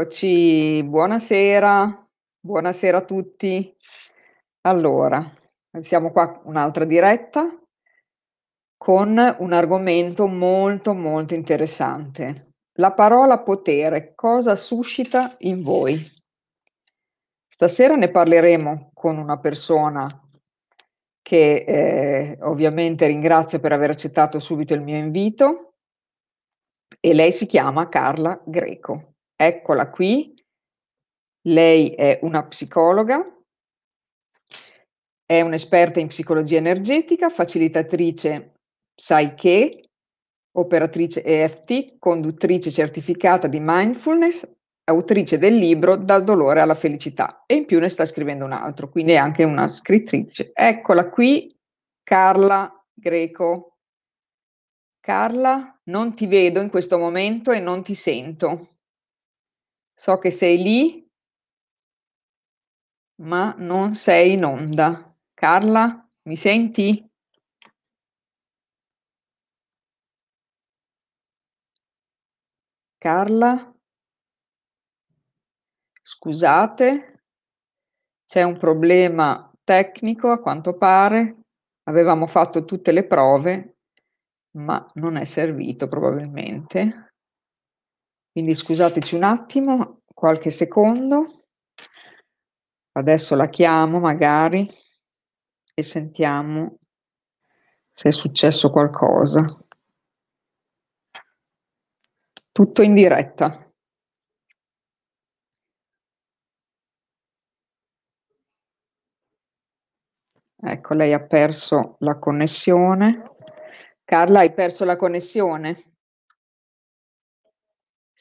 Eccoci, buonasera, buonasera a tutti. Allora, siamo qua un'altra diretta con un argomento molto, molto interessante. La parola potere, cosa suscita in voi? Stasera ne parleremo con una persona che eh, ovviamente ringrazio per aver accettato subito il mio invito e lei si chiama Carla Greco. Eccola qui. Lei è una psicologa, è un'esperta in psicologia energetica, facilitatrice Psyche, operatrice EFT, conduttrice certificata di mindfulness, autrice del libro Dal dolore alla felicità e in più ne sta scrivendo un altro, quindi è anche una scrittrice. Eccola qui, Carla Greco. Carla, non ti vedo in questo momento e non ti sento. So che sei lì, ma non sei in onda. Carla, mi senti? Carla? Scusate, c'è un problema tecnico a quanto pare. Avevamo fatto tutte le prove, ma non è servito probabilmente. Quindi scusateci un attimo, qualche secondo. Adesso la chiamo magari e sentiamo se è successo qualcosa. Tutto in diretta. Ecco, lei ha perso la connessione. Carla, hai perso la connessione?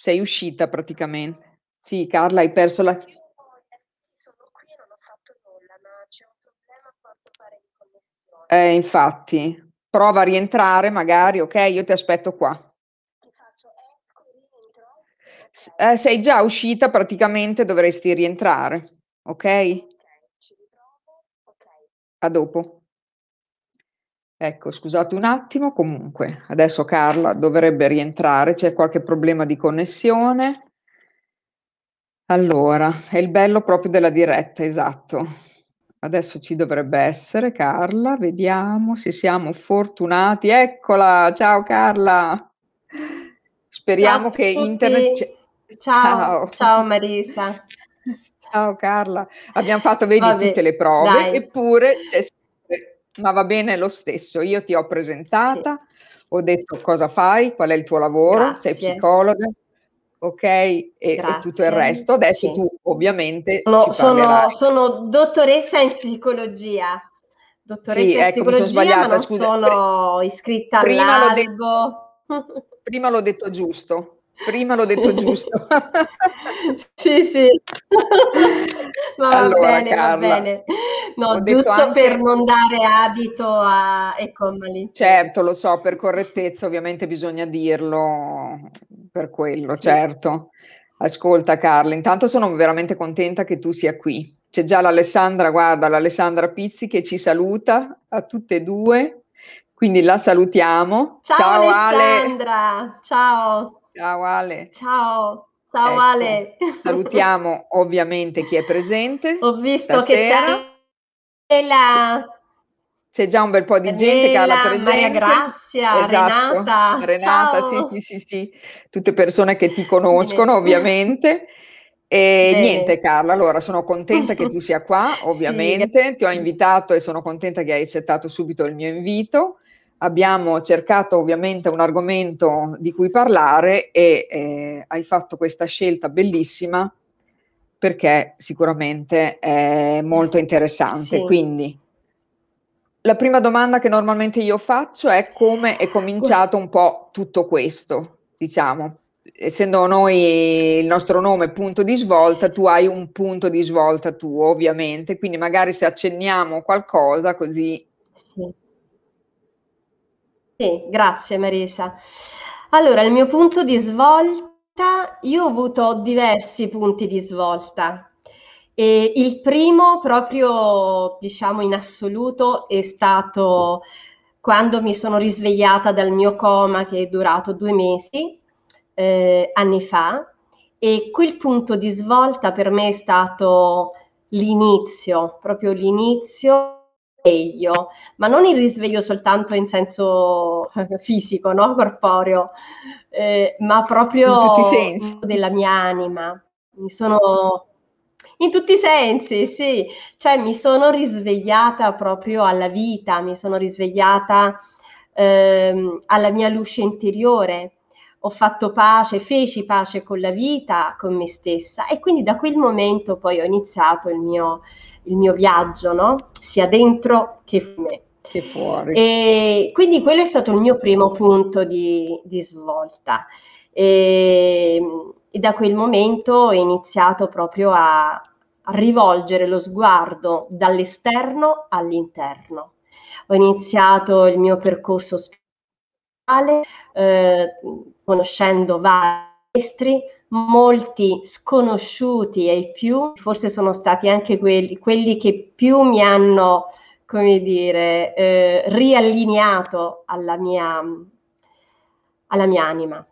Sei uscita praticamente. Sì, Carla, hai perso la... Sono qui e non ho fatto nulla, ma c'è un problema a quanto pare di connessione. Eh, infatti. Prova a rientrare magari, ok? Io ti aspetto qua. Ti faccio esco, rientro? Eh, sei già uscita, praticamente dovresti rientrare, ok? Ok, ci riprovo, ok. A dopo. Ecco, scusate un attimo, comunque, adesso Carla dovrebbe rientrare, c'è qualche problema di connessione. Allora, è il bello proprio della diretta, esatto. Adesso ci dovrebbe essere Carla, vediamo se siamo fortunati. Eccola, ciao Carla. Speriamo che internet... Ciao, ciao, ciao Marisa. Ciao Carla. Abbiamo fatto, vedi, Vabbè, tutte le prove, dai. eppure c'è ma va bene lo stesso. Io ti ho presentata, sì. ho detto cosa fai, qual è il tuo lavoro, Grazie. sei psicologa, ok? E, e, tutto il resto. Adesso sì. tu ovviamente no, sono, sono, dottoressa in psicologia. Dottoressa sì, in ecco, psicologia, ma non scusa, sono iscritta prima all'albo. L'ho detto, prima l'ho detto giusto. Prima l'ho detto giusto. sì, sì. Ma va allora, bene, Carla, va bene. No, giusto anche... per non dare adito a ecco, Certo, lo so, per correttezza ovviamente bisogna dirlo per quello, sì. certo. Ascolta Carla, intanto sono veramente contenta che tu sia qui. C'è già l'Alessandra, guarda, l'Alessandra Pizzi che ci saluta a tutte e due, quindi la salutiamo. Ciao, ciao Alessandra, Ale. ciao. Ciao Ale. Ciao. Ciao ecco, Ale. Salutiamo ovviamente chi è presente. Ho visto stasera. che c'è la... C'è già un bel po' di Daniela, gente che ha la presenza. Maria Grazia, esatto. Renata. Renata, Ciao. sì, sì, sì, sì, tutte persone che ti conoscono ovviamente. E Bene. niente Carla, allora sono contenta che tu sia qua, ovviamente, sì, ti ho invitato e sono contenta che hai accettato subito il mio invito abbiamo cercato ovviamente un argomento di cui parlare e eh, hai fatto questa scelta bellissima perché sicuramente è molto interessante. Sì. Quindi la prima domanda che normalmente io faccio è come è cominciato un po' tutto questo, diciamo. Essendo noi il nostro nome punto di svolta, tu hai un punto di svolta tuo, ovviamente, quindi magari se accenniamo qualcosa così sì sì, grazie Marisa. Allora, il mio punto di svolta, io ho avuto diversi punti di svolta. E il primo, proprio diciamo in assoluto, è stato quando mi sono risvegliata dal mio coma che è durato due mesi, eh, anni fa, e quel punto di svolta per me è stato l'inizio, proprio l'inizio risveglio, ma non il risveglio soltanto in senso fisico, no? corporeo, eh, ma proprio della mia anima. Mi sono in tutti i sensi, sì, cioè mi sono risvegliata proprio alla vita, mi sono risvegliata ehm, alla mia luce interiore, ho fatto pace, feci pace con la vita, con me stessa e quindi da quel momento poi ho iniziato il mio, il mio viaggio, no? sia dentro che fuori. Che fuori. E quindi quello è stato il mio primo punto di, di svolta. E, e, da quel momento ho iniziato proprio a, a rivolgere lo sguardo dall'esterno all'interno. Ho iniziato il mio percorso spirituale eh, conoscendo vari maestri, molti sconosciuti ai più, forse sono stati anche quelli, quelli che più mi hanno, come dire, eh, riallineato alla mia, alla mia anima.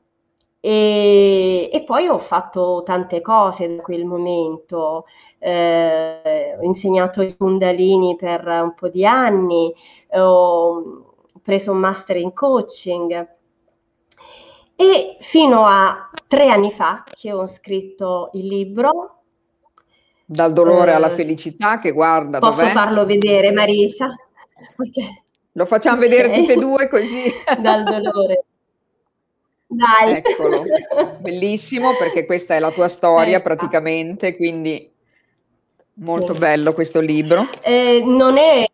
E, e, poi ho fatto tante cose da quel momento, eh, ho insegnato i Kundalini per un po' di anni, ho preso un master in coaching, e fino a tre anni fa che ho scritto il libro. Dal dolore eh, alla felicità, che guarda. Posso dov'è? farlo vedere, Marisa? Okay. Lo facciamo okay. vedere tutte e due così. Dal dolore. Dai. Eccolo, bellissimo perché questa è la tua storia ecco. praticamente, quindi molto sì. bello questo libro. Eh, non è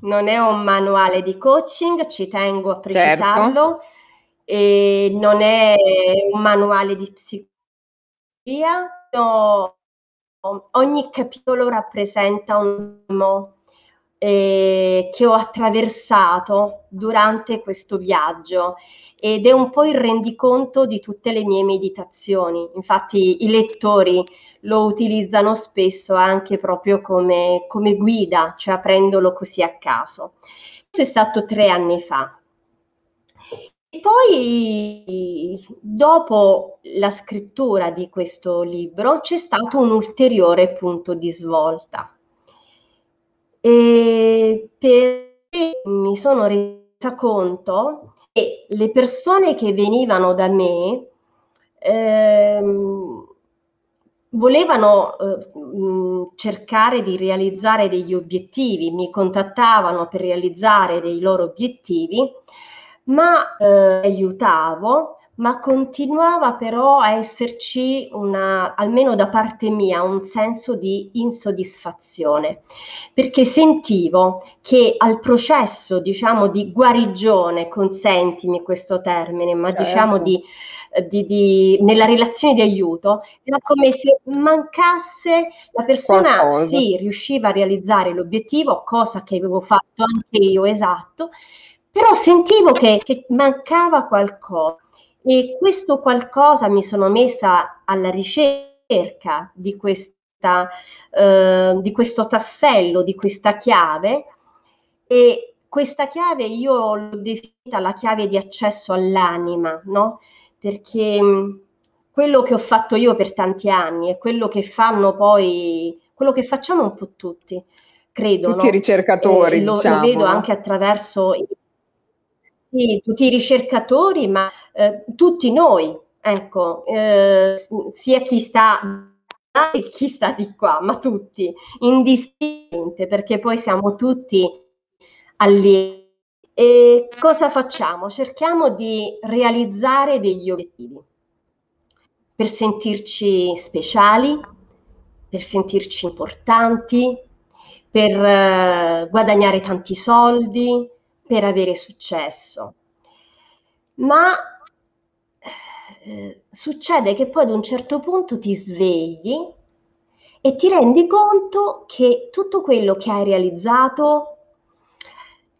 non è un manuale di coaching, ci tengo a precisarlo, certo. e non è un manuale di psicologia, no, ogni capitolo rappresenta un eh, che ho attraversato durante questo viaggio ed è un po' il rendiconto di tutte le mie meditazioni. Infatti i lettori lo utilizzano spesso anche proprio come, come guida, cioè aprendolo così a caso. Questo è stato tre anni fa. E poi, dopo la scrittura di questo libro, c'è stato un ulteriore punto di svolta. E perché mi sono resa conto che le persone che venivano da me ehm, volevano eh, cercare di realizzare degli obiettivi, mi contattavano per realizzare dei loro obiettivi, ma eh, aiutavo, ma continuava però a esserci una, almeno da parte mia, un senso di insoddisfazione, perché sentivo che al processo, diciamo, di guarigione, consentimi questo termine, ma certo. diciamo di di, di, nella relazione di aiuto, era come se mancasse la persona, Qualcosa. sì, riusciva a realizzare l'obiettivo, cosa che avevo fatto anche io, esatto, però sentivo che, che mancava qualcosa e questo qualcosa mi sono messa alla ricerca di questa, eh, di questo tassello, di questa chiave e questa chiave io l'ho definita la chiave di accesso all'anima, no? perché mm, quello che ho fatto io per tanti anni è quello che fanno poi, quello che facciamo un po' tutti, credo. Tutti no? i ricercatori, eh, lo, diciamo. lo, vedo anche attraverso sì, tutti i ricercatori, ma eh, tutti noi, ecco, eh, sia chi sta e chi sta di qua, ma tutti, indistintamente, perché poi siamo tutti allievi e cosa facciamo? Cerchiamo di realizzare degli obiettivi per sentirci speciali, per sentirci importanti, per eh, guadagnare tanti soldi, per avere successo. Ma eh, succede che poi ad un certo punto ti svegli e ti rendi conto che tutto quello che hai realizzato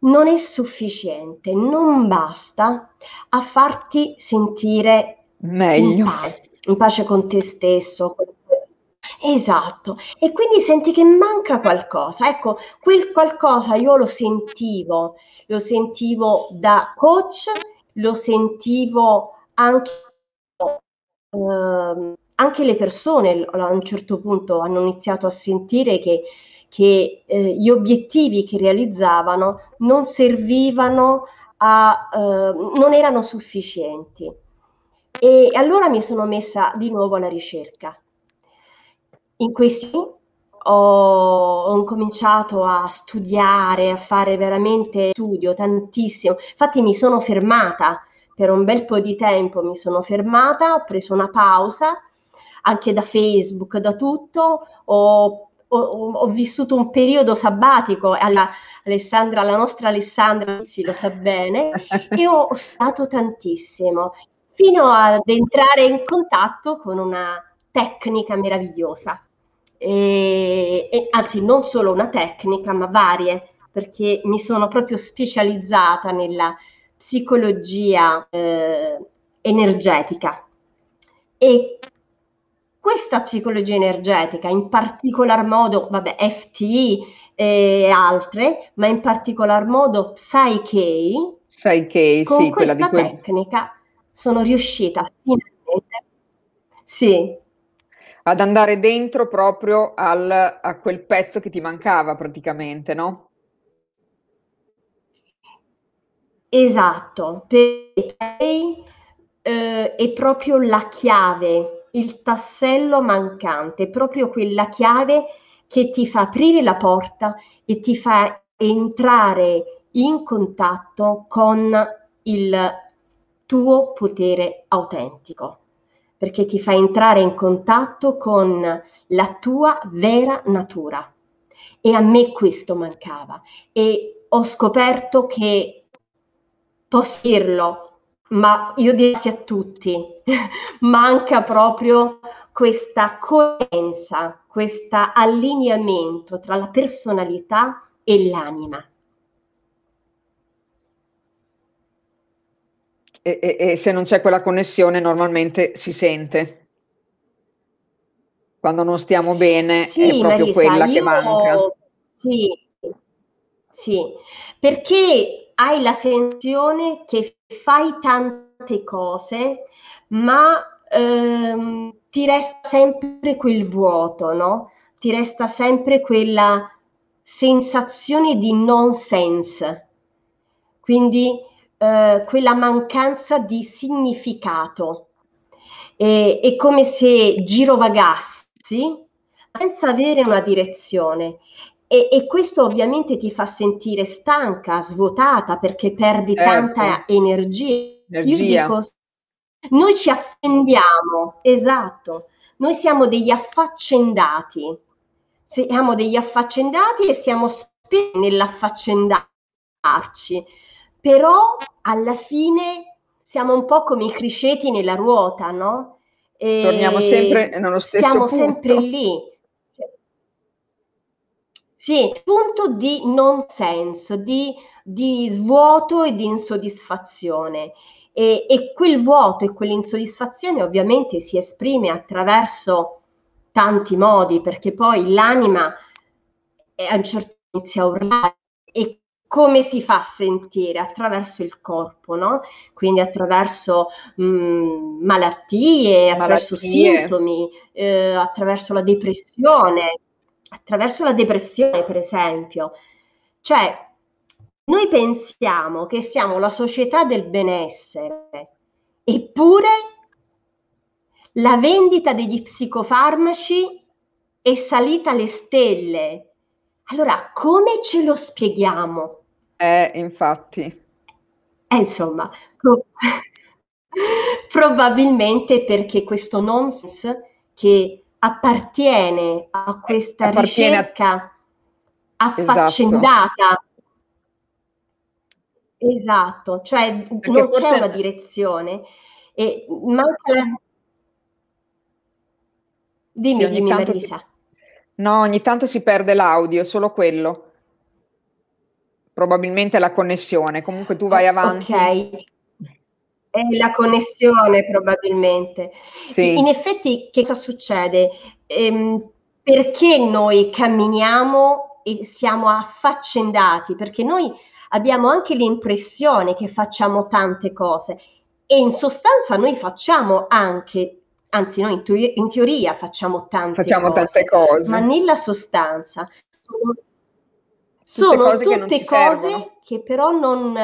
non è sufficiente, non basta a farti sentire meglio, in pace, in pace con te stesso. Esatto, e quindi senti che manca qualcosa. Ecco, quel qualcosa io lo sentivo, lo sentivo da coach, lo sentivo anche uh, anche le persone a un certo punto hanno iniziato a sentire che, che eh, gli obiettivi che realizzavano non servivano a, uh, non erano sufficienti. E allora mi sono messa di nuovo alla ricerca. In questi ho, ho cominciato a studiare, a fare veramente studio tantissimo. Infatti mi sono fermata per un bel po' di tempo, mi sono fermata, ho preso una pausa anche da Facebook, da tutto, ho, ho, ho vissuto un periodo sabbatico, alla, Alessandra, la nostra Alessandra si lo sa bene, e ho studiato tantissimo, fino ad entrare in contatto con una tecnica meravigliosa. E, e, anzi non solo una tecnica, ma varie, perché mi sono proprio specializzata nella psicologia eh, energetica. E questa psicologia energetica, in particolar modo, vabbè, FTI e altre, ma in particolar modo Psyche, Psyche con sì, questa quel... tecnica sono riuscita finalmente, sì, ad andare dentro proprio al, a quel pezzo che ti mancava praticamente, no? Esatto, per lei eh, è proprio la chiave, il tassello mancante, proprio quella chiave che ti fa aprire la porta e ti fa entrare in contatto con il tuo potere autentico perché ti fa entrare in contatto con la tua vera natura. E a me questo mancava e ho scoperto che posso dirlo, ma io direi a tutti, manca proprio questa coerenza, questo allineamento tra la personalità e l'anima. E, e, e se non c'è quella connessione normalmente si sente. Quando non stiamo bene sì, è proprio Marisa, quella io, che manca. Sì, sì, perché hai la sensazione che fai tante cose, ma ehm, ti resta sempre quel vuoto, no? Ti resta sempre quella sensazione di nonsense. Quindi eh, quella mancanza di significato. E, è come se girovagassi senza avere una direzione. E, e, questo ovviamente ti fa sentire stanca, svuotata perché perdi certo. tanta energia. energia. Dico, noi ci affendiamo, esatto, noi siamo degli affaccendati, siamo degli affaccendati e siamo spesi nell'affaccendarci però alla fine siamo un po' come i crisceti nella ruota, no? E Torniamo sempre nello stesso siamo punto. sempre lì. Sì, punto di non sense, di, di vuoto e di insoddisfazione. E, e, quel vuoto e quell'insoddisfazione ovviamente si esprime attraverso tanti modi, perché poi l'anima a un certo punto inizia a urlare e come si fa a sentire? Attraverso il corpo, no? Quindi attraverso mh, mm, malattie, attraverso malattie. sintomi, eh, attraverso la depressione, attraverso la depressione, per esempio. Cioè, noi pensiamo che siamo la società del benessere, eppure la vendita degli psicofarmaci è salita alle stelle. Allora, come ce lo spieghiamo? Eh, infatti. Eh, insomma, pro- probabilmente perché questo nonsense che appartiene a questa appartiene ricerca a... affaccendata. Esatto. esatto, cioè perché non forse... c'è una direzione e manca la... Dimmi, sì, dimmi Marisa. No, ogni tanto si perde l'audio, solo quello probabilmente la connessione. Comunque tu vai avanti. Ok. È la connessione probabilmente. Sì. In effetti che cosa succede? Ehm, perché noi camminiamo e siamo affaccendati? Perché noi abbiamo anche l'impressione che facciamo tante cose e in sostanza noi facciamo anche anzi noi in, teoria, in teoria facciamo tante facciamo cose, tante cose, ma nella sostanza sono, sono cose tutte che cose che però non,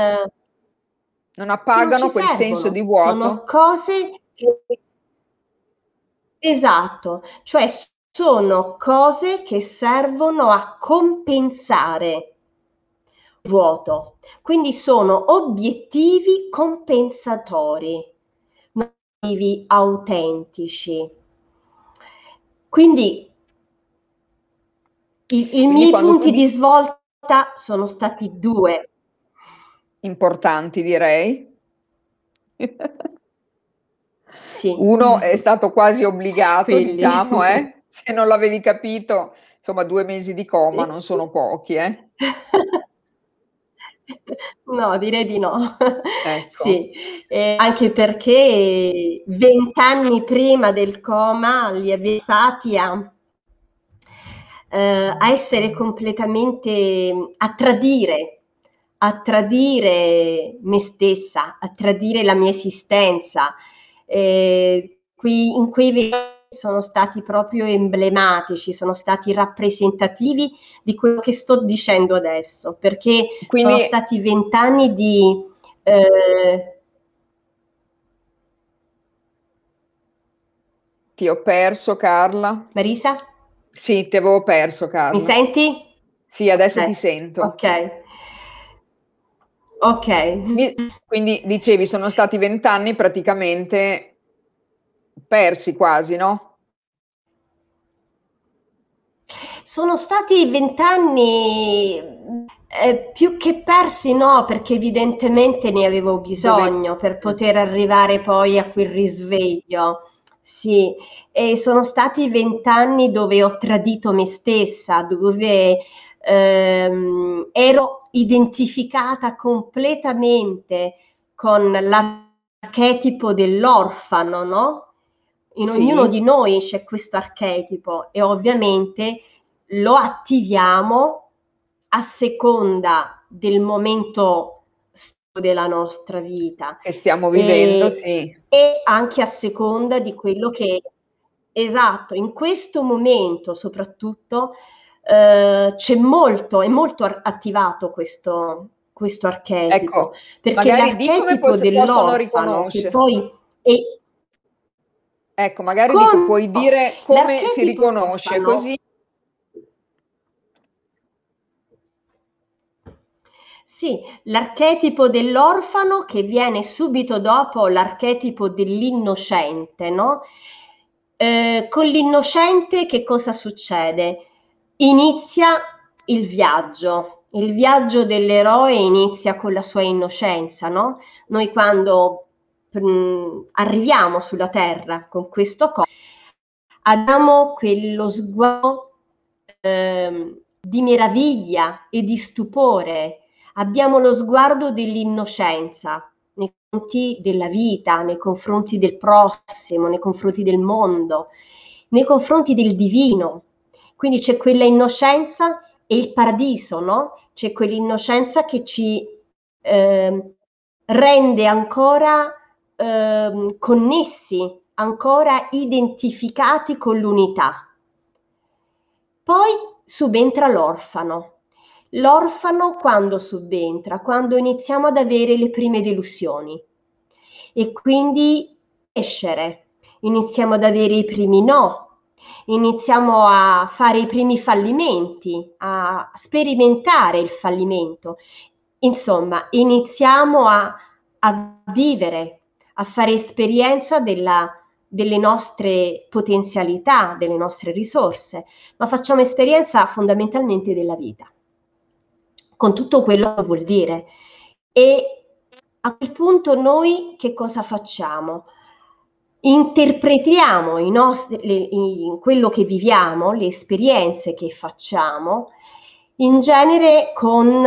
non appagano non quel servono. senso di vuoto. Sono cose che... Esatto, cioè sono cose che servono a compensare vuoto. Quindi sono obiettivi compensatori, obiettivi autentici. Quindi i, i miei punti di svolta sono stati due. Importanti, direi. Sì. Uno è stato quasi obbligato, Quindi. diciamo, eh? se non l'avevi capito, insomma, due mesi di coma sì. non sono pochi, eh? No, direi di no. Ecco. Sì, eh, anche perché vent'anni prima del coma li avevo stati a, eh, a essere completamente, a tradire, a tradire me stessa, a tradire la mia esistenza. Eh, qui, in quei vent'anni sono stati proprio emblematici, sono stati rappresentativi di quello che sto dicendo adesso, perché Quindi... sono stati vent'anni di... Eh... Ti ho perso Carla. Marisa? Sì, ti avevo perso Carla. Mi senti? Sì, adesso eh. ti sento. Ok. Ok. Quindi dicevi, sono stati vent'anni praticamente persi quasi, no? Sono stati vent'anni eh, più che persi, no, perché evidentemente ne avevo bisogno per poter arrivare poi a quel risveglio. Sì, e sono stati vent'anni dove ho tradito me stessa, dove ehm, ero identificata completamente con l'archetipo dell'orfano, no? In sì. ognuno di noi c'è questo archetipo e ovviamente lo attiviamo a seconda del momento della nostra vita. Che stiamo vivendo, e, sì. E anche a seconda di quello che... Esatto, in questo momento soprattutto eh, c'è molto, è molto attivato questo, questo archetipo. Ecco, perché posso, possono riconoscere. Poi è, Ecco, magari Con... dico, puoi dire come si riconosce, così Sì, l'archetipo dell'orfano che viene subito dopo l'archetipo dell'innocente, no? Eh, con l'innocente che cosa succede? Inizia il viaggio, il viaggio dell'eroe inizia con la sua innocenza, no? Noi quando mh, arriviamo sulla terra con questo corpo, abbiamo quello sguardo eh, di meraviglia e di stupore, abbiamo lo sguardo dell'innocenza nei confronti della vita, nei confronti del prossimo, nei confronti del mondo, nei confronti del divino. Quindi c'è quella innocenza e il paradiso, no? C'è quell'innocenza che ci eh, rende ancora ehm, connessi, ancora identificati con l'unità. Poi subentra l'orfano. L'orfano quando subentra? Quando iniziamo ad avere le prime delusioni e quindi crescere, iniziamo ad avere i primi no, iniziamo a fare i primi fallimenti, a sperimentare il fallimento. Insomma, iniziamo a, a vivere a fare esperienza della, delle nostre potenzialità, delle nostre risorse, ma facciamo esperienza fondamentalmente della vita, con tutto quello che vuol dire. E a quel punto noi che cosa facciamo? Interpretiamo i nostri, le, in quello che viviamo, le esperienze che facciamo, in genere con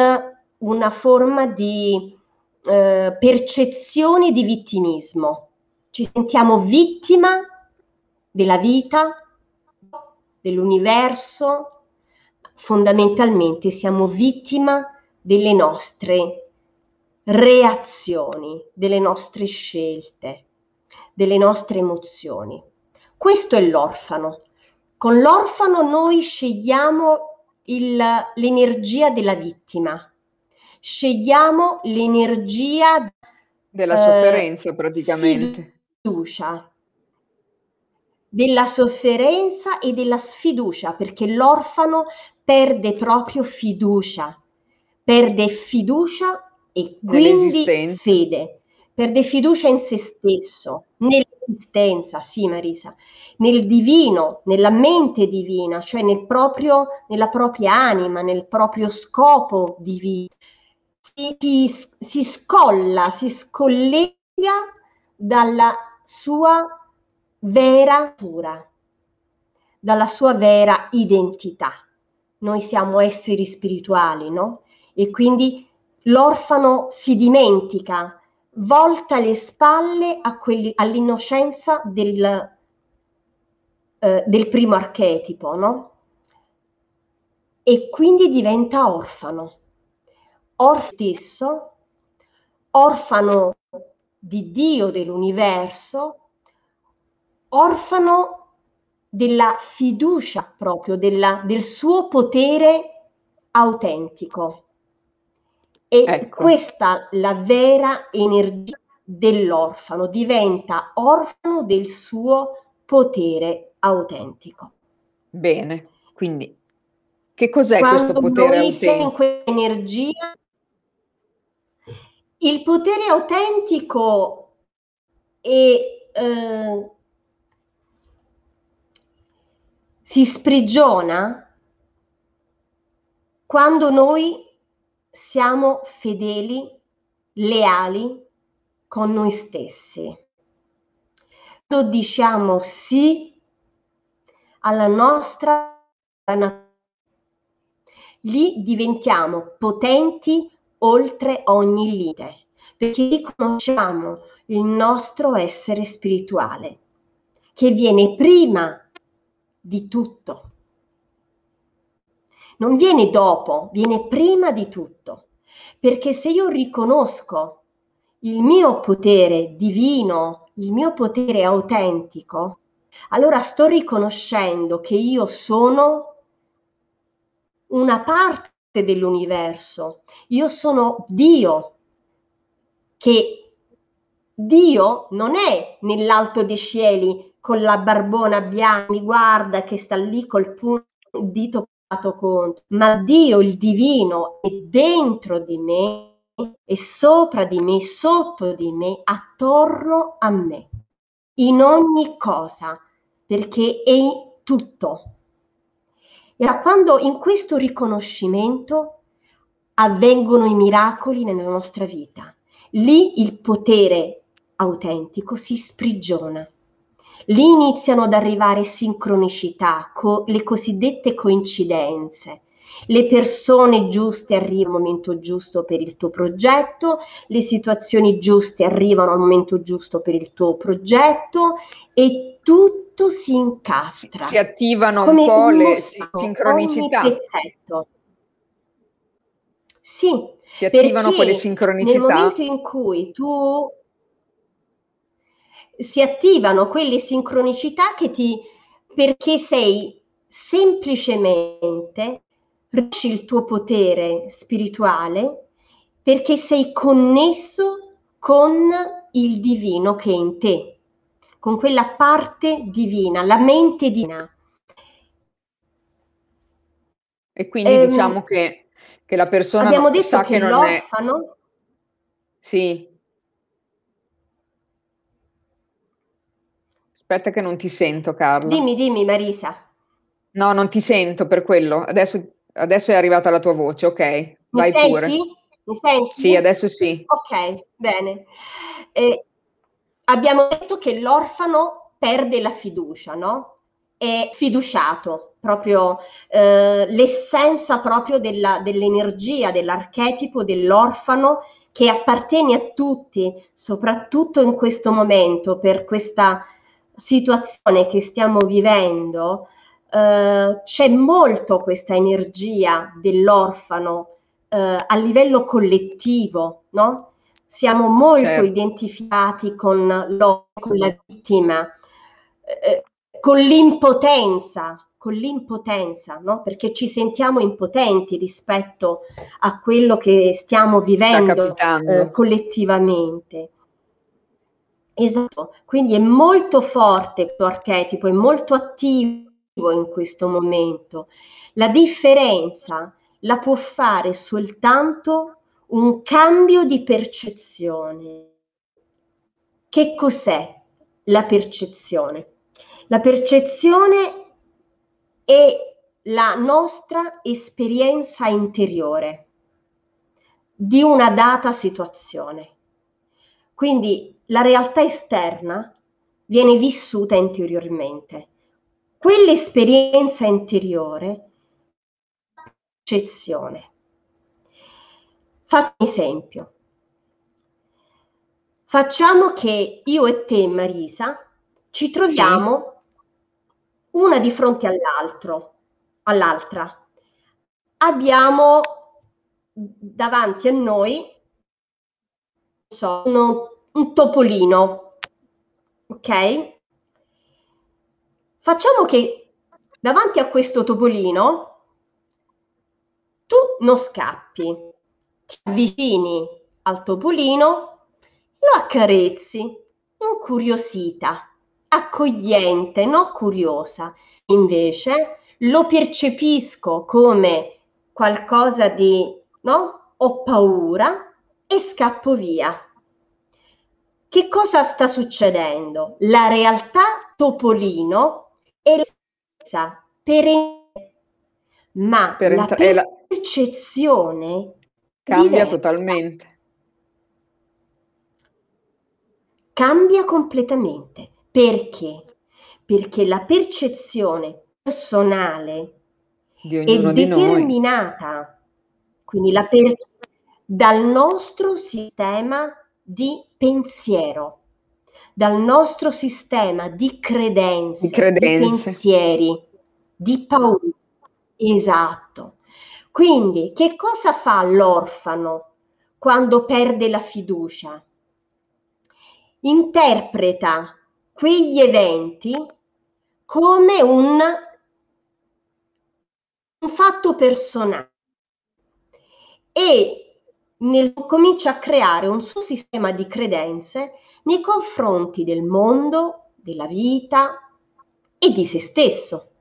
una forma di eh, percezione di vittimismo. Ci sentiamo vittima della vita, dell'universo, fondamentalmente siamo vittima delle nostre reazioni, delle nostre scelte, delle nostre emozioni. Questo è l'orfano. Con l'orfano noi scegliamo il, l'energia della vittima, scegliamo l'energia della eh, sofferenza praticamente. Sfiducia, della sofferenza e della sfiducia, perché l'orfano perde proprio fiducia, perde fiducia e quindi fede, perde fiducia in se stesso, nell'esistenza, sì Marisa, nel divino, nella mente divina, cioè nel proprio, nella propria anima, nel proprio scopo divino. Si, si, si scolla, si scollega dalla sua vera natura, dalla sua vera identità. Noi siamo esseri spirituali, no? E quindi l'orfano si dimentica, volta le spalle quelli, all'innocenza del, eh, del primo archetipo, no? E quindi diventa orfano. Orfano stesso, orfano di Dio, dell'universo, orfano della fiducia proprio, della, del suo potere autentico. E ecco. questa la vera energia dell'orfano, diventa orfano del suo potere autentico. Bene, quindi che cos'è Quando questo potere autentico? in quell'energia, il potere autentico è, eh, si sprigiona quando noi siamo fedeli, leali con noi stessi. Quando diciamo sì alla nostra natura, lì diventiamo potenti oltre ogni limite, perché riconosciamo il nostro essere spirituale, che viene prima di tutto non viene dopo, viene prima di tutto. Perché se io riconosco il mio potere divino, il mio potere autentico, allora sto riconoscendo che io sono una parte dell'universo, io sono Dio, che Dio non è nell'alto dei cieli con la barbona bianca, mi guarda che sta lì col punto, dito conto, ma Dio, il divino, è dentro di me, è sopra di me, sotto di me, attorno a me, in ogni cosa, perché è tutto. E da quando in questo riconoscimento avvengono i miracoli nella nostra vita, lì il potere autentico si sprigiona Lì iniziano ad arrivare sincronicità, co- le cosiddette coincidenze. Le persone giuste arrivano al momento giusto per il tuo progetto, le situazioni giuste arrivano al momento giusto per il tuo progetto e tutto si incastra. Si attivano un po' le sincronicità. Sì, si attivano quelle sincronicità. Nel momento in cui tu si attivano quelle sincronicità che ti perché sei semplicemente riesci il tuo potere spirituale perché sei connesso con il divino che è in te, con quella parte divina, la mente divina. E quindi ehm, diciamo che, che, la persona abbiamo detto sa che, che non l'orfano, è... Sì, Aspetta che non ti sento, Carla. Dimmi, dimmi, Marisa. No, non ti sento per quello. Adesso, adesso è arrivata la tua voce, ok? Mi Vai senti? pure. Mi senti? Sì, adesso sì. Ok, bene. Eh, abbiamo detto che l'orfano perde la fiducia, no? È fiduciato, proprio eh, l'essenza proprio della, dell'energia, dell'archetipo dell'orfano che appartiene a tutti, soprattutto in questo momento, per questa situazione che stiamo vivendo eh, c'è molto questa energia dell'orfano eh, a livello collettivo, no? Siamo molto certo. identificati con, con, la vittima. Eh, con l'impotenza, con l'impotenza, no? perché ci sentiamo impotenti rispetto a quello che stiamo vivendo eh, collettivamente. Esatto, quindi è molto forte questo archetipo, è molto attivo in questo momento. La differenza la può fare soltanto un cambio di percezione. Che cos'è la percezione? La percezione è la nostra esperienza interiore di una data situazione. Quindi la realtà esterna viene vissuta interiormente. Quell'esperienza interiore è percezione. Faccio un esempio. Facciamo che io e te, Marisa, ci troviamo una di fronte all'altro, all'altra. Abbiamo davanti a noi so, uno, un topolino, ok? Facciamo che davanti a questo topolino tu non scappi, ti avvicini al topolino, lo accarezzi, incuriosita accogliente, no curiosa. Invece lo percepisco come qualcosa di, no? Ho paura e scappo via. Che cosa sta succedendo? La realtà Topolino è la stessa per ma per la percezione cambia diversa. totalmente. Cambia completamente. Perché? Perché la percezione personale è determinata quindi la per- dal nostro sistema di pensiero, dal nostro sistema di credenze, di, credenze. di pensieri, di paura. Esatto. Quindi, che cosa fa l'orfano quando perde la fiducia? Interpreta quegli eventi come un, un fatto personale e nel, comincia a creare un suo sistema di credenze nei confronti del mondo, della vita e di se stesso.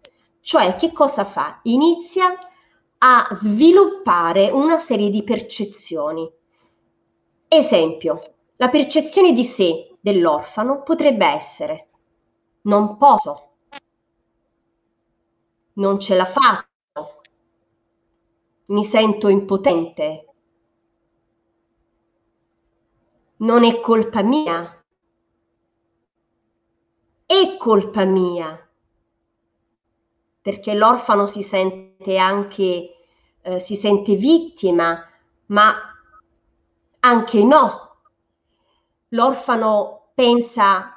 Cioè, che cosa fa? Inizia a sviluppare una serie di percezioni. Esempio, la percezione di sé dell'orfano potrebbe essere non posso, non ce la faccio, mi sento impotente, non è colpa mia, è colpa mia, perché l'orfano si sente anche, eh, si sente vittima, ma anche no, l'orfano pensa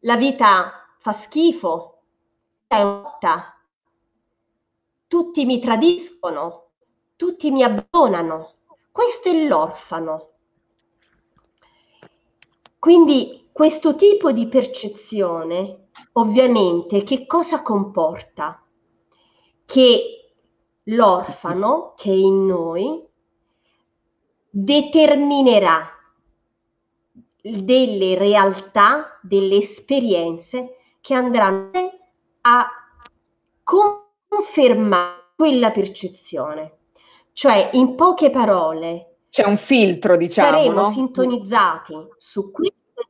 la vita fa schifo, è morta, tutti mi tradiscono, tutti mi abbandonano. Questo è l'orfano. Quindi questo tipo di percezione ovviamente che cosa comporta? Che l'orfano che è in noi determinerà delle realtà, delle esperienze che andranno a confermare quella percezione. Cioè, in poche parole, c'è un filtro, diciamo. Saremo no? sintonizzati su questo.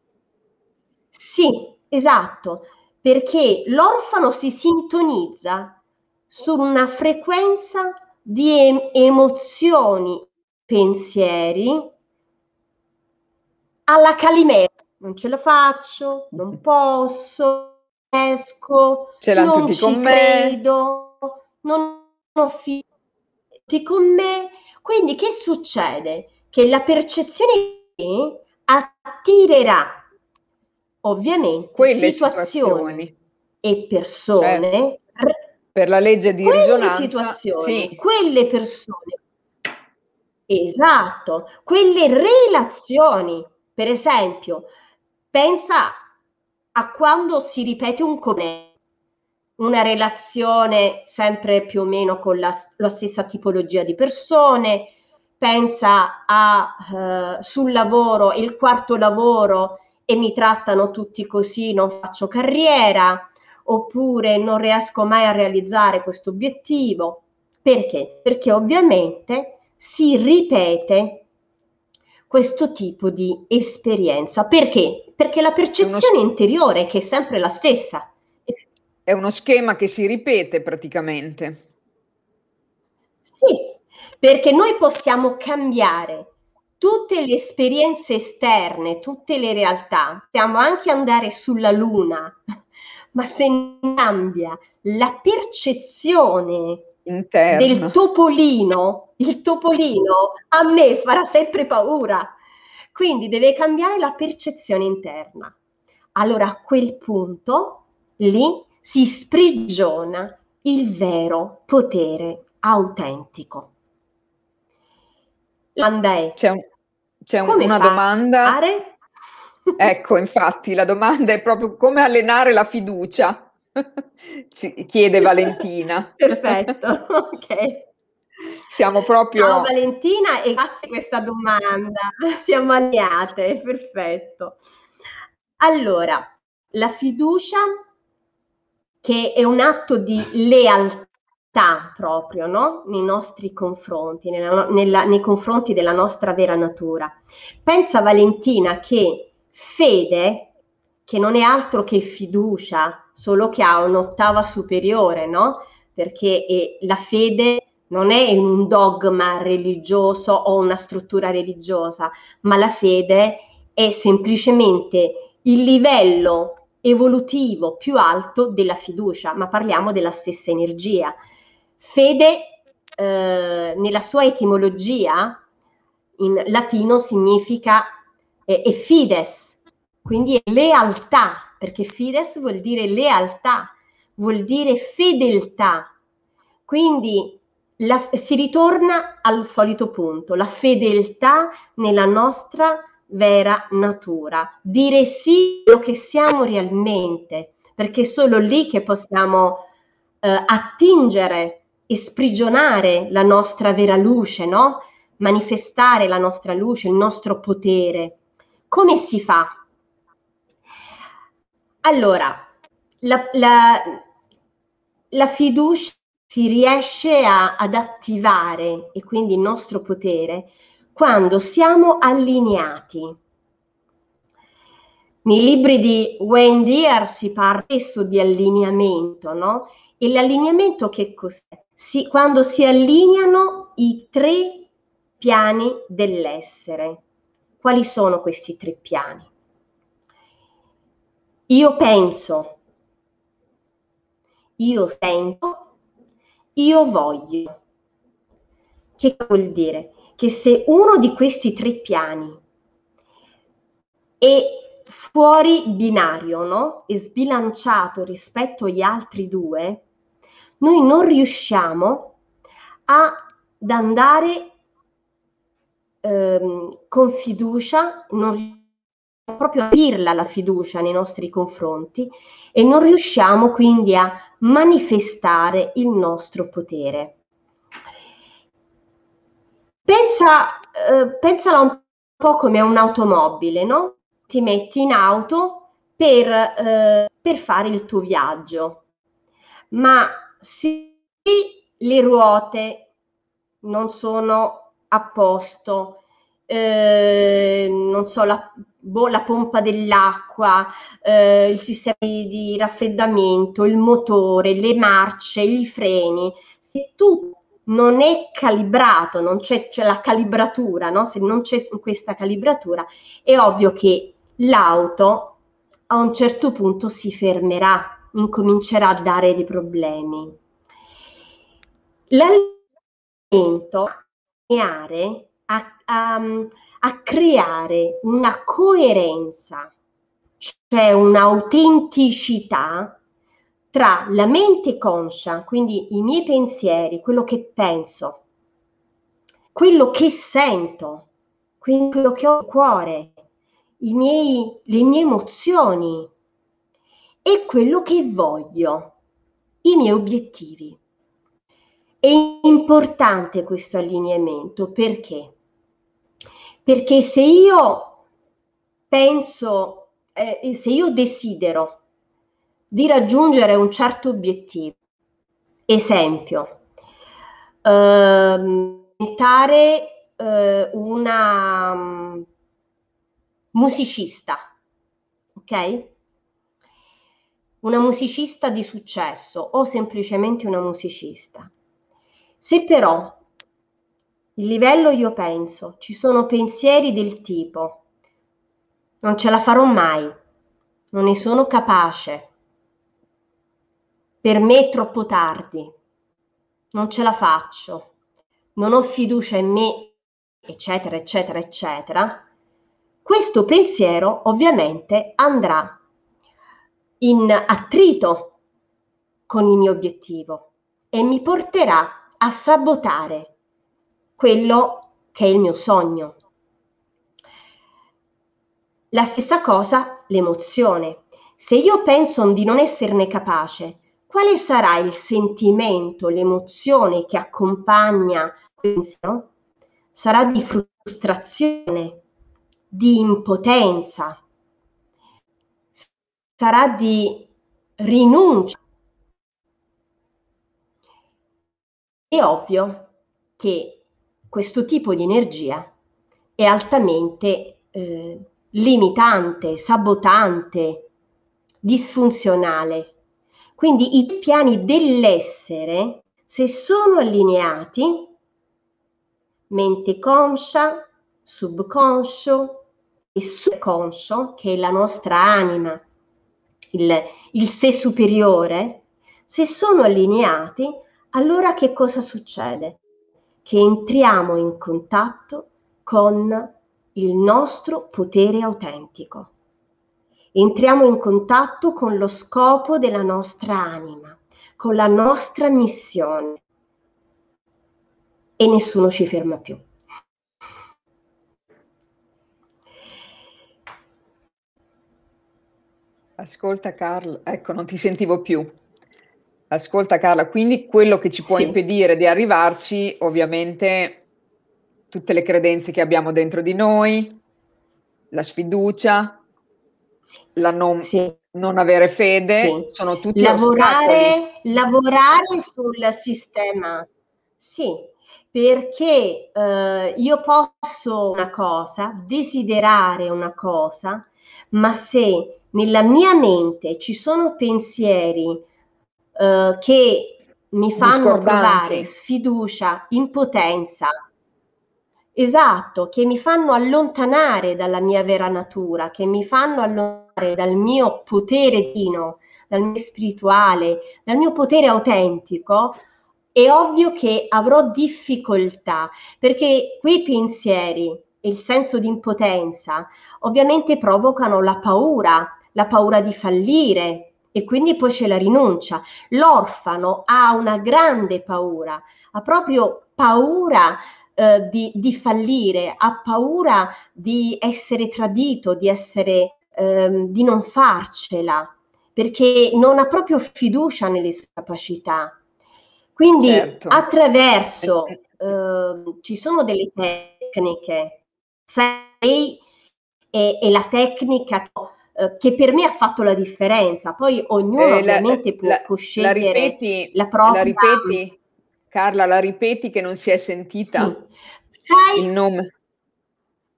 Sì, esatto, perché l'orfano si sintonizza su una frequenza di em- emozioni, pensieri alla calimera, non ce la faccio, non posso, esco, ce non tutti ci credo, me. non ho figli con me. Quindi che succede? Che la percezione attirerà ovviamente Quelle situazioni, e persone certo. per la legge di quelle risonanza situazioni, sì. quelle persone esatto, quelle relazioni per esempio, pensa a quando si ripete un come una relazione sempre più o meno con la, la stessa tipologia di persone, pensa a uh, sul lavoro, il quarto lavoro e mi trattano tutti così, non faccio carriera, oppure non riesco mai a realizzare questo obiettivo. Perché? Perché ovviamente si ripete questo tipo di esperienza. Perché? Perché la percezione interiore che è sempre la stessa. È uno schema che si ripete praticamente. Sì, perché noi possiamo cambiare tutte le esperienze esterne, tutte le realtà, possiamo anche andare sulla Luna, ma se cambia la percezione Interna. del topolino, il topolino a me farà sempre paura. Quindi deve cambiare la percezione interna. Allora a quel punto lì si sprigiona il vero potere autentico. L'anda C'è, un, c'è un, una domanda. Fare? Ecco, infatti, la domanda è proprio come allenare la fiducia, ci chiede Valentina. Perfetto, ok. Siamo proprio... Ciao Valentina e grazie a questa domanda, siamo alliate, perfetto. Allora, la fiducia che è un atto di lealtà proprio, no? Nei nostri confronti, nella, nella, nei confronti della nostra vera natura. Pensa Valentina che fede, che non è altro che fiducia, solo che ha un'ottava superiore, no? Perché è, la fede non è un dogma religioso o una struttura religiosa, ma la fede è semplicemente il livello evolutivo più alto della fiducia, ma parliamo della stessa energia. Fede eh, nella sua etimologia in latino significa eh, è fides, quindi lealtà, perché fides vuol dire lealtà, vuol dire fedeltà. Quindi la, si ritorna al solito punto, la fedeltà nella nostra vera natura, dire sì a quello che siamo realmente, perché è solo lì che possiamo eh, attingere e sprigionare la nostra vera luce, no? manifestare la nostra luce, il nostro potere. Come si fa? Allora, la, la, la fiducia si riesce a, ad attivare e quindi il nostro potere quando siamo allineati. Nei libri di Wayne Dyer si parla spesso di allineamento, no? E l'allineamento che cos'è? Si, quando si allineano i tre piani dell'essere. Quali sono questi tre piani? Io penso, io sento io voglio. Che vuol dire? Che se uno di questi tre piani è fuori binario, no? È sbilanciato rispetto agli altri due, noi non riusciamo ad andare ehm, con fiducia, non proprio aprirla la fiducia nei nostri confronti e non riusciamo quindi a manifestare il nostro potere. Pensa, eh, pensala un po' come un'automobile, no? Ti metti in auto per, eh, per fare il tuo viaggio, ma se le ruote non sono a posto, eh, non so, la, boh, la pompa dell'acqua, eh, il sistema di raffreddamento, il motore, le marce, i freni, se tu non è calibrato, non c'è, c'è la calibratura, no? se non c'è questa calibratura, è ovvio che l'auto a un certo punto si fermerà, incomincerà a dare dei problemi. L'allenamento a, a, a creare una coerenza, cioè un'autenticità tra la mente conscia, quindi i miei pensieri, quello che penso, quello che sento, quindi quello che ho nel cuore, miei, le mie emozioni, e quello che voglio, i miei obiettivi. È importante questo allineamento perché? Perché se io penso, eh, se io desidero di raggiungere un certo obiettivo, esempio, ehm, diventare eh, una um, musicista, ok? Una musicista di successo o semplicemente una musicista. Se però il livello io penso, ci sono pensieri del tipo non ce la farò mai, non ne sono capace, per me è troppo tardi, non ce la faccio, non ho fiducia in me, eccetera, eccetera, eccetera, questo pensiero ovviamente andrà in attrito con il mio obiettivo e mi porterà a sabotare quello che è il mio sogno. La stessa cosa l'emozione. Se io penso di non esserne capace, quale sarà il sentimento, l'emozione che accompagna questo? Sarà di frustrazione, di impotenza, sarà di rinuncia. È ovvio che questo tipo di energia è altamente eh, limitante, sabotante, disfunzionale quindi i piani dell'essere, se sono allineati, mente conscia, subconscio e subconscio, che è la nostra anima, il, il sé superiore, se sono allineati, allora che cosa succede? Che entriamo in contatto con il nostro potere autentico entriamo in contatto con lo scopo della nostra anima, con la nostra missione e nessuno ci ferma più. Ascolta Carla, ecco, non ti sentivo più. Ascolta Carla, quindi quello che ci può sì. impedire di arrivarci, ovviamente, tutte le credenze che abbiamo dentro di noi, la sfiducia, la non, sì. non avere fede, sì. sono tutti lavorare, lavorare sul sistema. Sì, perché eh, io posso una cosa, desiderare una cosa, ma se nella mia mente ci sono pensieri eh, che mi fanno provare sfiducia, impotenza, Esatto, che mi fanno allontanare dalla mia vera natura, che mi fanno allontanare dal mio potere divino, dal mio spirituale, dal mio potere autentico, è ovvio che avrò difficoltà perché quei pensieri e il senso di impotenza ovviamente provocano la paura, la paura di fallire e quindi poi c'è la rinuncia. L'orfano ha una grande paura, ha proprio paura eh, di, di, fallire, ha paura di essere tradito, di, essere, ehm, di non farcela, perché non ha proprio fiducia nelle sue capacità. Quindi certo. attraverso, eh, ehm, ci sono delle tecniche, sei e, e la tecnica eh, che per me ha fatto la differenza. Poi ognuno eh, ovviamente la, può, la, può, scegliere la, ripeti, la propria... La ripeti? Carla, la ripeti che non si è sentita? Sì. Sai... Il nome.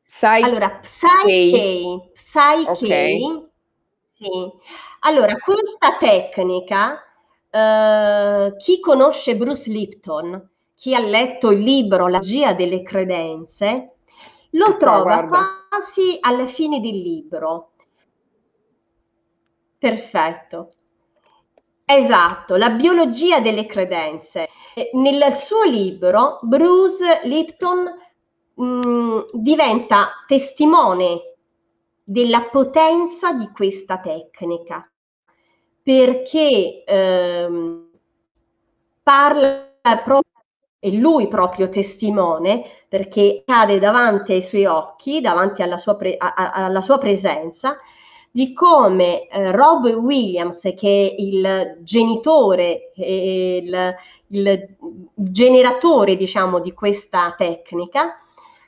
Sai allora, Psyche, Psyche, okay. sì. Allora, questa tecnica, eh, chi conosce Bruce Lipton, chi ha letto il libro La magia delle credenze, lo ecco, trova guarda. quasi alla fine del libro. Perfetto. Esatto, la biologia delle credenze. Nel suo libro Bruce Lipton mh, mm, diventa testimone della potenza di questa tecnica perché ehm, parla proprio e lui proprio testimone perché cade davanti ai suoi occhi, davanti alla sua, pre- a- alla sua presenza, di come eh, Rob Williams, che è il genitore, il, il generatore, diciamo, di questa tecnica,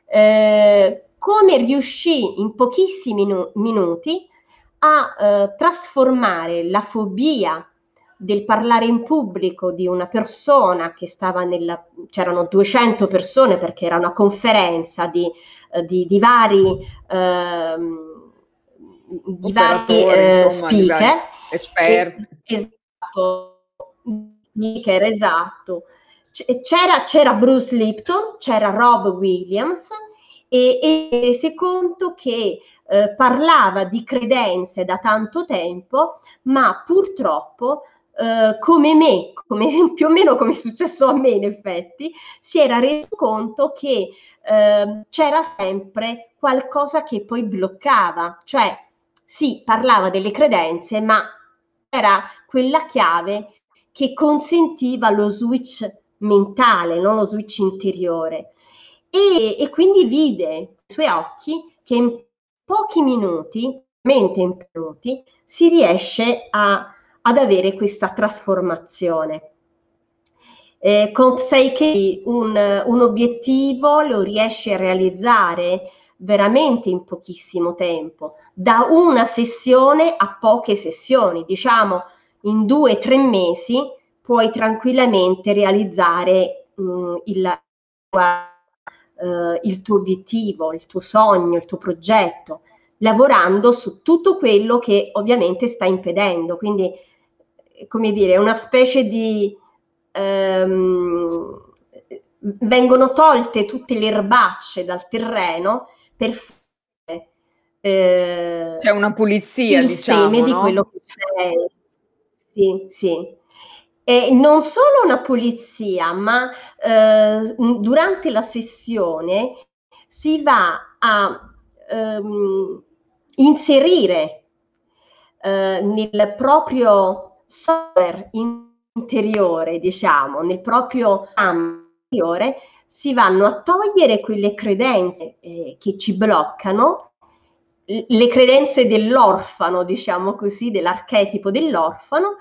eh, come riuscì in pochissimi minu- minuti a eh, trasformare la fobia del parlare in pubblico di una persona che stava nella c'erano 200 persone perché era una conferenza di, eh, di, di vari ehm, di vari eh, speaker. esperti. Esatto speaker esatto. C'era, c'era Bruce Lipton c'era Rob Williams e, e si conto che eh, parlava di credenze da tanto tempo, ma purtroppo eh, come me, come, più o meno come è successo a me in effetti, si era reso conto che eh, c'era sempre qualcosa che poi bloccava, cioè sì, parlava delle credenze, ma era quella chiave che consentiva lo switch mentale, non lo switch interiore. E, e quindi vide i suoi occhi che in pochi minuti, mente in minuti, si riesce a, ad avere questa trasformazione. Eh, con Psyche un, un obiettivo lo riesce a realizzare veramente in pochissimo tempo, da una sessione a poche sessioni, diciamo in due o tre mesi puoi tranquillamente realizzare mh, mm, il, uh, il tuo obiettivo, il tuo sogno, il tuo progetto, lavorando su tutto quello che ovviamente sta impedendo. Quindi, come dire, una specie di... Um, vengono tolte tutte le erbacce dal terreno per fare eh, c'è una pulizia, il diciamo, seme no? di quello che sei. Sì, sì. E non solo una pulizia, ma eh, durante la sessione si va a ehm, inserire eh, nel proprio software interiore, diciamo, nel proprio interiore, si vanno a togliere quelle credenze eh, che ci bloccano, le credenze dell'orfano, diciamo così, dell'archetipo dell'orfano,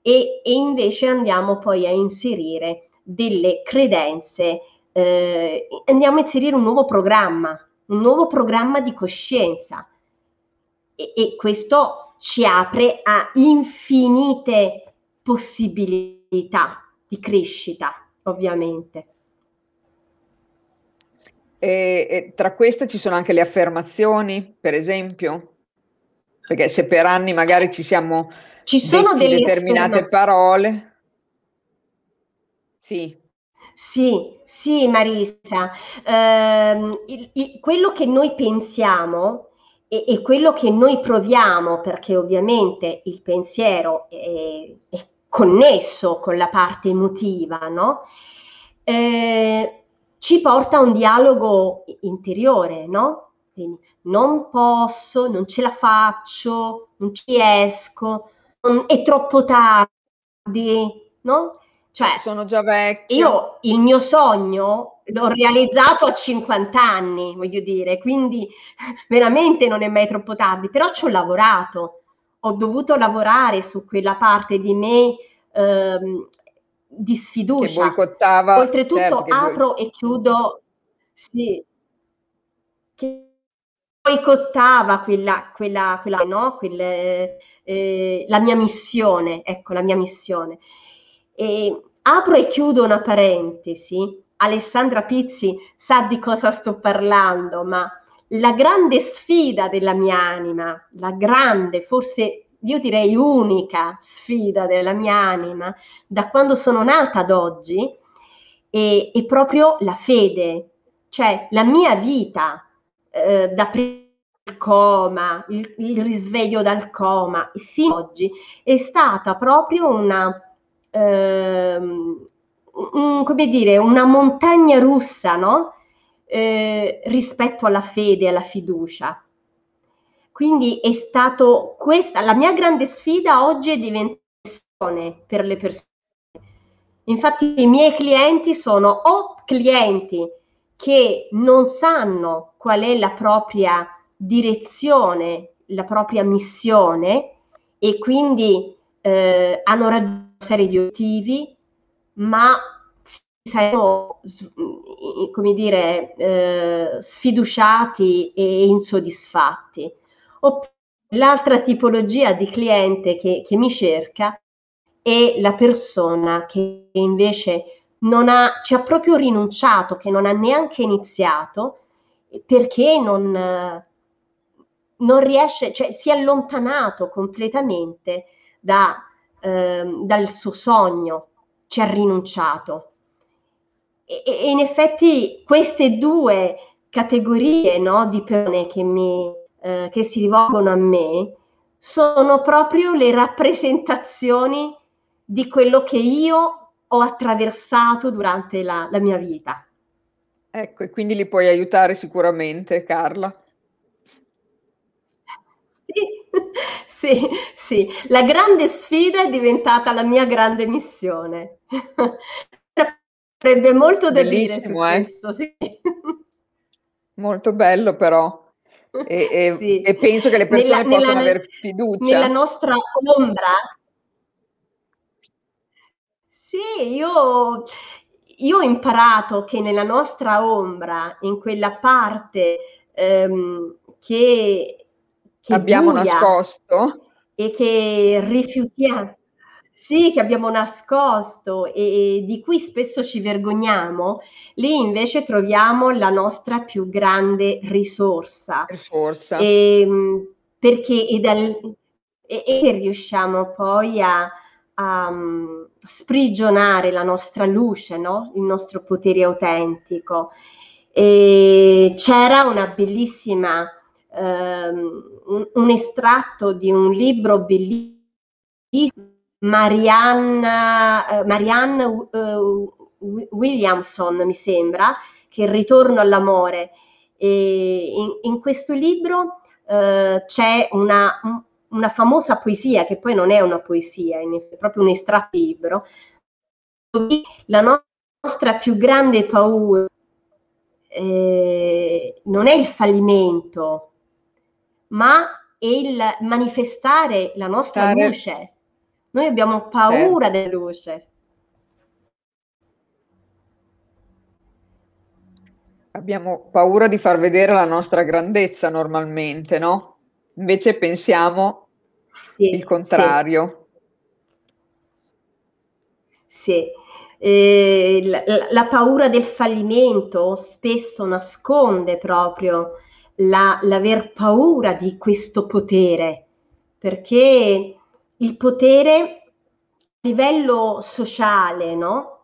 e, e invece andiamo poi a inserire delle credenze, eh, andiamo a inserire un nuovo programma, un nuovo programma di coscienza e, e questo ci apre a infinite possibilità di crescita, ovviamente. E, e, tra queste ci sono anche le affermazioni, per esempio, perché se per anni magari ci siamo ci sono delle determinate parole. Sì. Sì, sì, Marisa. Eh, il, il, quello che noi pensiamo e, e, quello che noi proviamo, perché ovviamente il pensiero è, è connesso con la parte emotiva, no? Eh, ci porta a un dialogo interiore, no? Quindi non posso, non ce la faccio, non ci riesco, è troppo tardi, no? Cioè, sono già vecchio. Io il mio sogno l'ho realizzato a 50 anni, voglio dire, quindi veramente non è mai troppo tardi, però ci ho lavorato, ho dovuto lavorare su quella parte di me ehm, di sfiducia. Che boicottava. Oltretutto certo, apro voi... e chiudo, sì, che boicottava quella, quella, quella, no? Quelle, eh, la mia missione, ecco, la mia missione. E apro e chiudo una parentesi. Alessandra Pizzi sa di cosa sto parlando, ma la grande sfida della mia anima, la grande, forse io direi unica sfida della mia anima, da quando sono nata ad oggi, è, è proprio la fede, cioè la mia vita eh, da prima coma, il, il, risveglio dal coma, fino ad oggi è stata proprio una, ehm, un, come dire, una montagna russa, no? Eh, rispetto alla fede, alla fiducia. Quindi è stato questa, la mia grande sfida oggi è diventare per le persone. Infatti i miei clienti sono o clienti che non sanno qual è la propria direzione la propria missione e quindi eh, hanno raggiunto una serie di obiettivi, ma sentono, come dire, eh, sfiduciati e insoddisfatti. Oppure l'altra tipologia di cliente che, che mi cerca è la persona che invece non ha, ci ha proprio rinunciato, che non ha neanche iniziato perché non, non riesce, cioè si è allontanato completamente da, eh, dal suo sogno, ci ha rinunciato. E, e, in effetti queste due categorie no, di persone che, mi, eh, che si rivolgono a me sono proprio le rappresentazioni di quello che io ho attraversato durante la, la mia vita. Ecco, e quindi li puoi aiutare sicuramente, Carla. Sì, sì, sì. La grande sfida è diventata la mia grande missione. Sarebbe molto da Bellissimo, eh? questo, sì. Molto bello però. E, e, sì. e penso che le persone nella, possano nella, avere fiducia. Nella nostra ombra. Sì, io io ho imparato che nella nostra ombra, in quella parte ehm, che, che abbiamo nascosto e che rifiutiamo, sì, che abbiamo nascosto e, e, di cui spesso ci vergogniamo, lì invece troviamo la nostra più grande risorsa. Risorsa. E, ehm, perché e, dal, e, e riusciamo poi a, a um, sprigionare la nostra luce, no? il nostro potere autentico. E c'era una bellissima, um, un, un, estratto di un libro bellissimo, Marianne, uh, Marianne uh, Williamson, mi sembra, che è Il ritorno all'amore. In, in questo libro uh, c'è una, una famosa poesia, che poi non è una poesia, è proprio un estratto libro, la nostra più grande paura eh, non è il fallimento, ma è il manifestare la nostra Stare. luce. Noi abbiamo paura eh. della luce. Abbiamo paura di far vedere la nostra grandezza normalmente, no? Invece pensiamo sì, il contrario. Sì. sì. Eh, la, la, paura del fallimento spesso nasconde proprio la, l'aver paura di questo potere, perché il potere a livello sociale, no?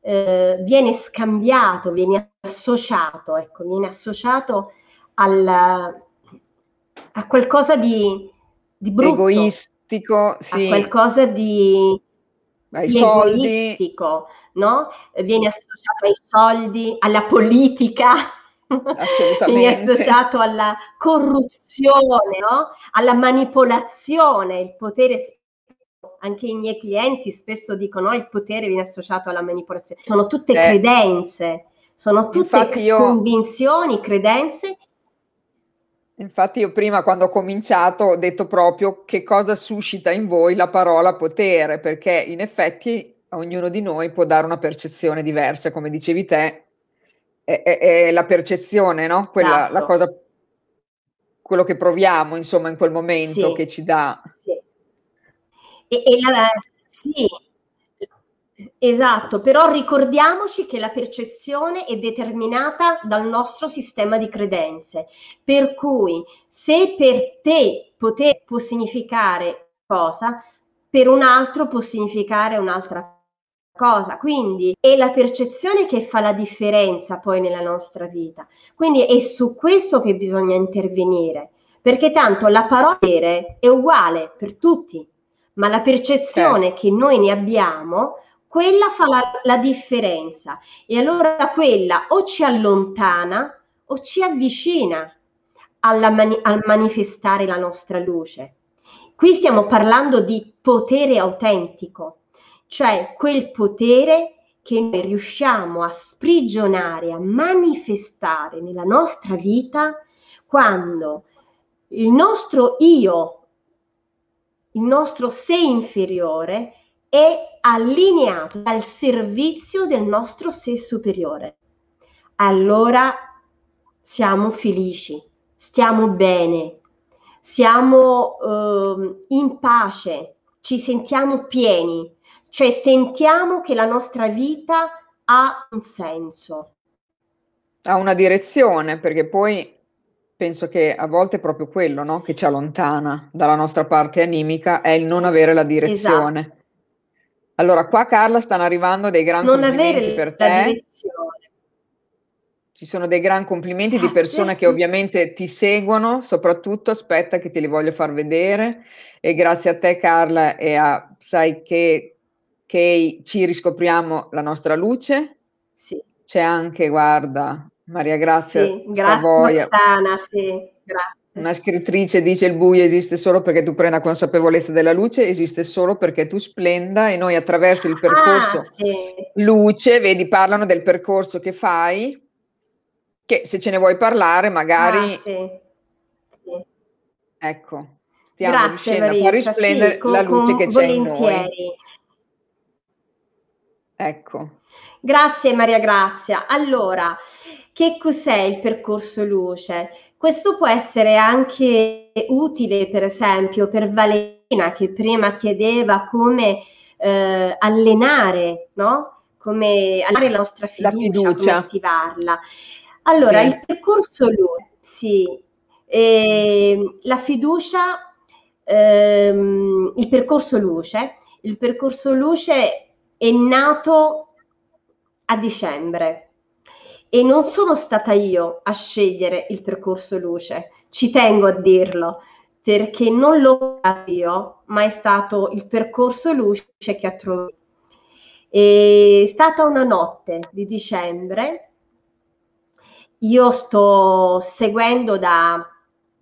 Eh, viene scambiato, viene associato, ecco, viene associato al, a qualcosa di, di brutto, egoistico, sì. a qualcosa di, ai di soldi. egoistico, no? Viene associato ai soldi, alla politica. Viene associato alla corruzione, no? alla manipolazione, il potere anche i miei clienti spesso dicono oh, il potere viene associato alla manipolazione. Sono tutte eh, credenze, sono tutte io... convinzioni, credenze. Infatti io prima quando ho cominciato ho detto proprio che cosa suscita in voi la parola potere, perché in effetti ognuno di noi può dare una percezione diversa, come dicevi te, è, è, è la percezione, no? Quella, esatto. la cosa, quello che proviamo insomma in quel momento sì. che ci dà. Sì. E, e la, sì, Esatto, però ricordiamoci che la percezione è determinata dal nostro sistema di credenze, per cui se per te poter può significare cosa, per un altro può significare un'altra cosa. Quindi è la percezione che fa la differenza poi nella nostra vita. Quindi è su questo che bisogna intervenire, perché tanto la parola è uguale per tutti, ma la percezione eh. che noi ne abbiamo quella fa la, la differenza e allora quella o ci allontana o ci avvicina mani- al manifestare la nostra luce. Qui stiamo parlando di potere autentico, cioè quel potere che noi riusciamo a sprigionare, a manifestare nella nostra vita quando il nostro io, il nostro sé inferiore è allineato al servizio del nostro sé superiore. Allora siamo felici, stiamo bene, siamo eh, in pace, ci sentiamo pieni, cioè sentiamo che la nostra vita ha un senso. Ha una direzione, perché poi penso che a volte è proprio quello no? che ci allontana dalla nostra parte animica, è il non avere la direzione. Esatto. Allora, qua Carla stanno arrivando dei gran non complimenti per te. Direzione. Ci sono dei gran complimenti di persone che ovviamente ti seguono, soprattutto aspetta che te li voglio far vedere e grazie a te Carla e a sai che, che ci riscopriamo la nostra luce. Sì. C'è anche, guarda, Maria Grazia sì, Savoia. Rossana, sì, grazie. Una scrittrice dice il buio esiste solo perché tu prenda consapevolezza della luce, esiste solo perché tu splenda e noi attraverso il percorso ah, sì. luce, vedi, parlano del percorso che fai, che se ce ne vuoi parlare magari... Ah, sì. Sì. Ecco, stiamo Grazie, riuscendo Marisa, a far risplendere con, la luce che c'è in noi. Ecco. Grazie Maria Grazia. Allora, che cos'è il percorso luce? Questo può essere anche utile, per esempio, per Valentina che prima chiedeva come eh, allenare, no? Come allenare la nostra fiducia, la fiducia. attivarla. Allora, sì. il percorso luce, sì, eh, la fiducia, ehm, il percorso luce, il percorso luce è nato a dicembre e non sono stata io a scegliere il percorso luce, ci tengo a dirlo, perché non l'ho fatto io, ma è stato il percorso luce che ha trovato. È stata una notte di dicembre, io sto seguendo da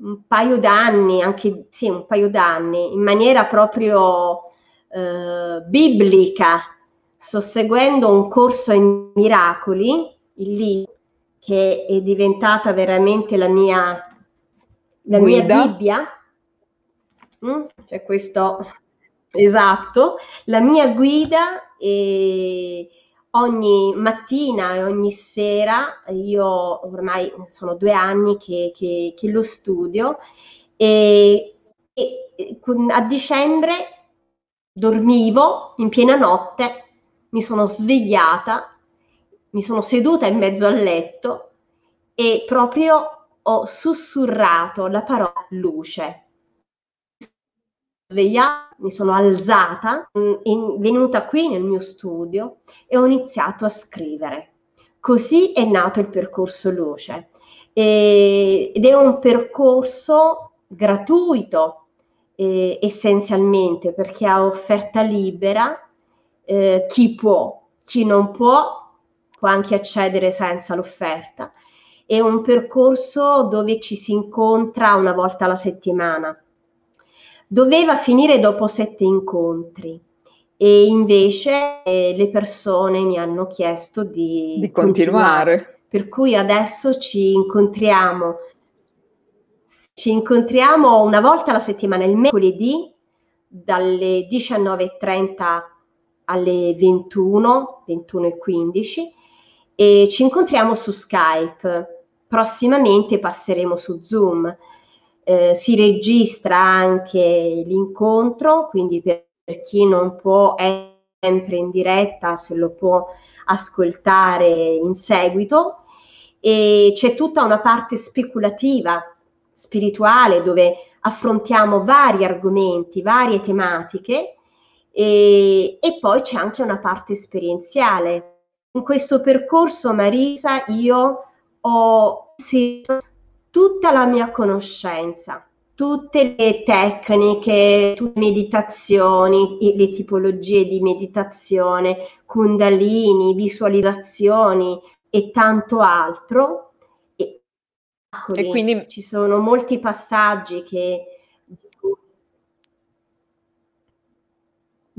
un paio d'anni, anche sì, un paio d'anni, in maniera proprio eh, biblica, sto seguendo un corso in miracoli il libro che è diventata veramente la mia, la mia Bibbia. Mm? Cioè questo, esatto, la mia guida e ogni mattina e ogni sera, io ormai sono due anni che, che, che lo studio e, e a dicembre dormivo in piena notte, mi sono svegliata mi sono seduta in mezzo al letto e proprio ho sussurrato la parola luce. Svegliata, mi sono alzata, mm, venuta qui nel mio studio e ho iniziato a scrivere. Così è nato il percorso luce e, ed è un percorso gratuito eh, essenzialmente perché ha offerta libera eh, chi può, chi non può può anche accedere senza l'offerta. È un percorso dove ci si incontra una volta alla settimana. Doveva finire dopo sette incontri e invece eh, le persone mi hanno chiesto di, di continuare. continuare. Per cui adesso ci incontriamo ci incontriamo una volta alla settimana, il mercoledì dalle 19.30 alle 21, 21 e 15 e ci incontriamo su Skype. Prossimamente passeremo su Zoom. Eh, si registra anche l'incontro, quindi per, per chi non può essere sempre in diretta, se lo può ascoltare in seguito. E c'è tutta una parte speculativa, spirituale, dove affrontiamo vari argomenti, varie tematiche e, e poi c'è anche una parte esperienziale in questo percorso, Marisa, io ho inserito tutta la mia conoscenza, tutte le tecniche, tutte le meditazioni, le tipologie di meditazione, kundalini, visualizzazioni e tanto altro. E, e quindi ci sono molti passaggi che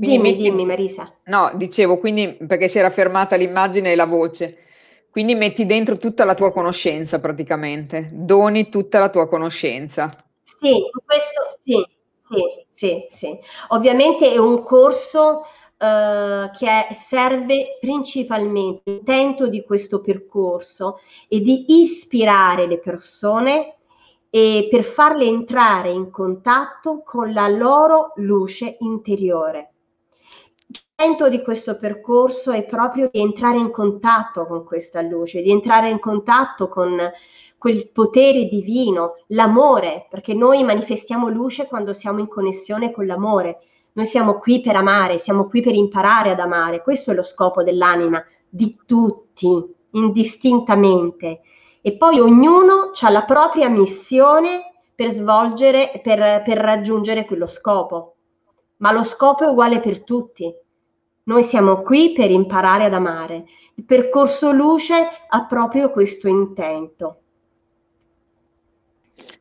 Dimmi, metti... dimmi Marisa. No, dicevo, quindi perché si era fermata l'immagine e la voce. Quindi metti dentro tutta la tua conoscenza praticamente, doni tutta la tua conoscenza. Sì, questo sì, sì, sì, sì. Ovviamente è un corso eh, che serve principalmente, l'intento di questo percorso è di ispirare le persone e per farle entrare in contatto con la loro luce interiore. Di questo percorso è proprio di entrare in contatto con questa luce, di entrare in contatto con quel potere divino, l'amore, perché noi manifestiamo luce quando siamo in connessione con l'amore. Noi siamo qui per amare, siamo qui per imparare ad amare. Questo è lo scopo dell'anima, di tutti, indistintamente. E poi ognuno ha la propria missione per svolgere, per, per raggiungere quello scopo. Ma lo scopo è uguale per tutti. Noi siamo qui per imparare ad amare. Il percorso luce ha proprio questo intento.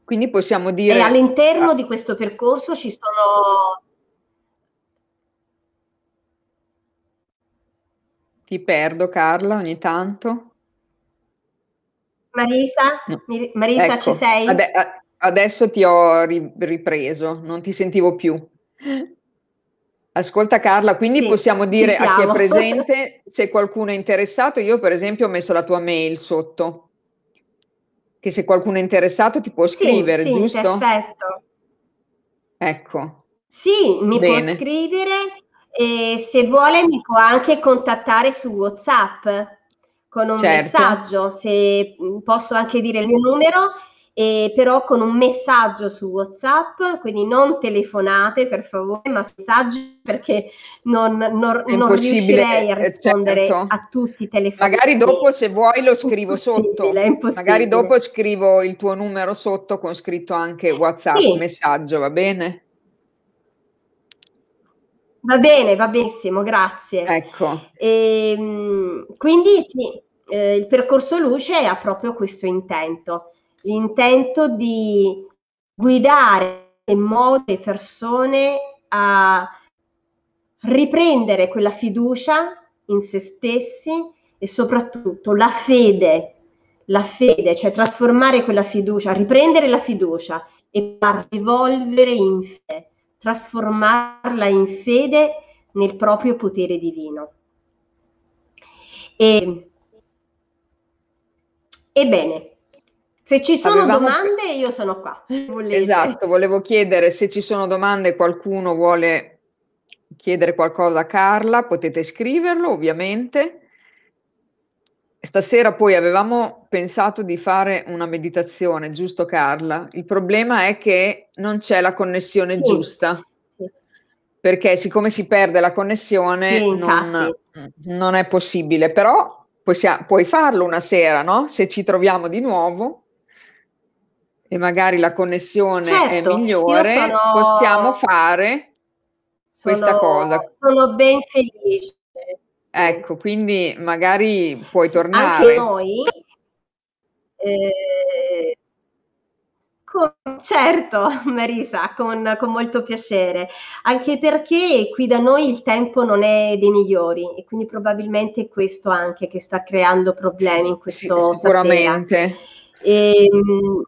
Quindi possiamo dire... E all'interno ah. di questo percorso ci sono... Ti perdo Carla ogni tanto. Marisa, no. Marisa ecco, ci sei? Ade- adesso ti ho ri- ripreso, non ti sentivo più. Ascolta Carla, quindi sì, possiamo dire a chi è presente, se qualcuno è interessato, io per esempio ho messo la tua mail sotto che se qualcuno è interessato ti può scrivere, sì, giusto? Perfetto. Ecco. Sì, mi Bene. può scrivere e se vuole mi può anche contattare su WhatsApp con un certo. messaggio, se posso anche dire il mio numero e però con un messaggio su WhatsApp, quindi non telefonate per favore, ma messaggi perché non, non, non riuscirei a eh, rispondere certo. a tutti i telefoni. Magari dopo se vuoi lo scrivo sotto, magari dopo scrivo il tuo numero sotto con scritto anche WhatsApp, sì. messaggio, va bene? Va bene, va benissimo, grazie. Ecco. E, ehm, quindi sì, eh, il percorso luce ha proprio questo intento l'intento di guidare in modo le persone a riprendere quella fiducia in se stessi e soprattutto la fede, la fede, cioè trasformare quella fiducia, riprendere la fiducia e rivolvere in fede, trasformarla in fede nel proprio potere divino. E, ebbene, se ci sono Avevamo... domande, io sono qua. Volete. Esatto, volevo chiedere se ci sono domande, qualcuno vuole chiedere qualcosa a Carla, potete scriverlo ovviamente. Stasera poi avevamo pensato di fare una meditazione, giusto Carla? Il problema è che non c'è la connessione sì. giusta, perché siccome si perde la connessione sì, non, non, è possibile, però possiamo, puoi farlo una sera, no? Se ci troviamo di nuovo e magari la connessione certo, è migliore, sono, possiamo fare sono, questa cosa. Sono ben felice. Ecco, quindi magari puoi tornare. Anche noi. Eh, con, certo, Marisa, con, con, molto piacere, anche perché qui da noi il tempo non è dei migliori e quindi probabilmente è questo anche che sta creando problemi in questo sì, sicuramente. E, ehm,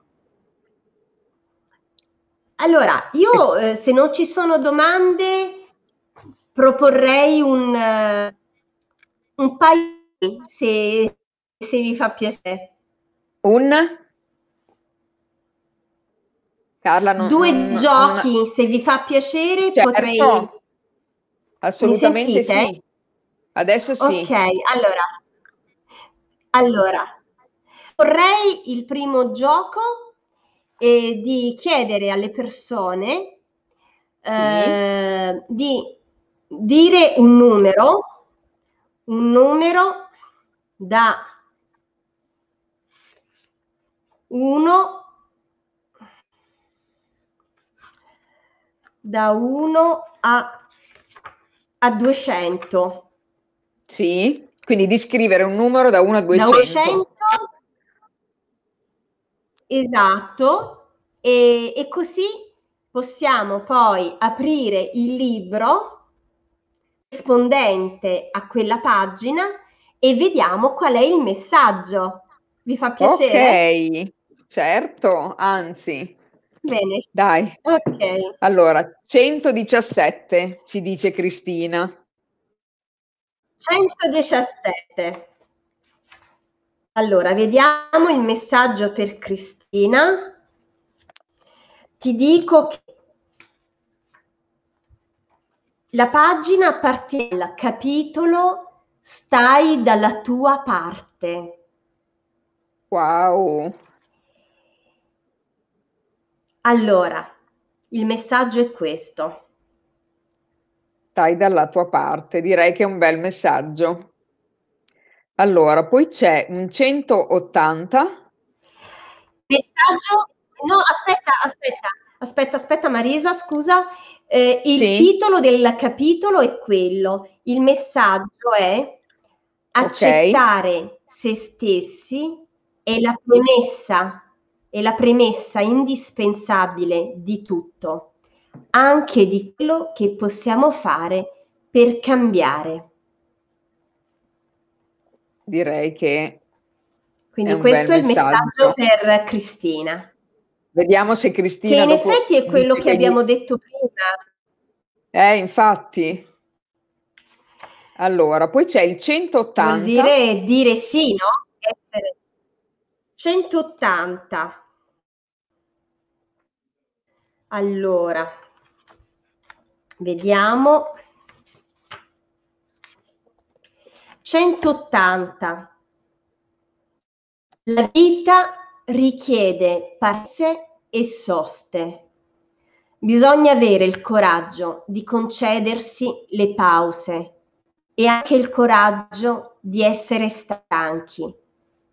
allora, io eh, se non ci sono domande proporrei un, uh, un paio se, se vi fa piacere. Un? Carla, non, Due non, giochi, non... se vi fa piacere, certo. potrei... Assolutamente sì. Adesso sì. Ok, allora. Allora, vorrei il primo gioco e di chiedere alle persone sì. eh, di dire un numero, un numero da 1 da 1 a, a 200. Sì, quindi di scrivere un numero da 1 a 200. Da 200 Esatto, e, e così possiamo poi aprire il libro rispondente a quella pagina e vediamo qual è il messaggio. Vi fa piacere? Ok, certo, anzi, Bene. Dai. Ok. Allora, 117 ci dice Cristina. 117. Allora, vediamo il messaggio per Cristina. Ti dico che la pagina appartiene al capitolo Stai dalla tua parte. Wow. Allora, il messaggio è questo. Stai dalla tua parte, direi che è un bel messaggio. Allora, poi c'è un 180. Messaggio, no, aspetta, aspetta, aspetta, aspetta Marisa, scusa. Eh, il Sì. titolo del capitolo è quello. Il messaggio è accettare se stessi è la premessa, è la premessa indispensabile di tutto, anche di quello che possiamo fare per cambiare. Direi che Quindi È questo è il messaggio messaggio. per Cristina, vediamo se che Cristina in dopo effetti è quello che abbiamo detto prima. Eh, infatti. Allora, poi c'è il 180. Vuol dire dire sì, no? Essere 180. Allora, vediamo. 180. La vita richiede parse e soste. Bisogna avere il coraggio di concedersi le pause e anche il coraggio di essere stanchi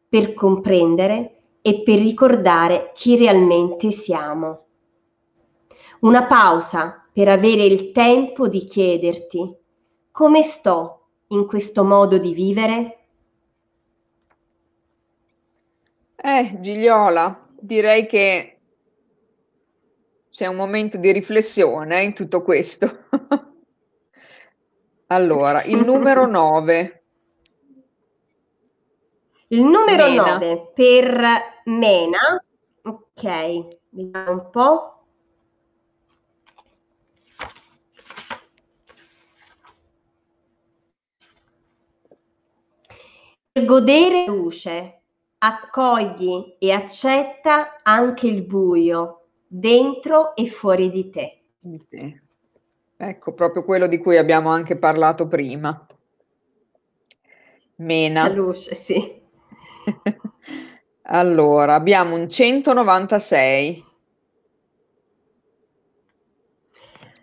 per comprendere e per ricordare chi realmente siamo. Una pausa per avere il tempo di chiederti come sto in questo modo di vivere? Eh, Gigliola, direi che c'è un momento di riflessione in tutto questo. Allora, il numero 9. Il numero Mena. 9 per Mena. Ok, vediamo un po'. Per godere la luce, accogli e accetta anche il buio, dentro e fuori di te. Ecco, proprio quello di cui abbiamo anche parlato prima. Mena. La luce, sì. Allora, abbiamo un 196.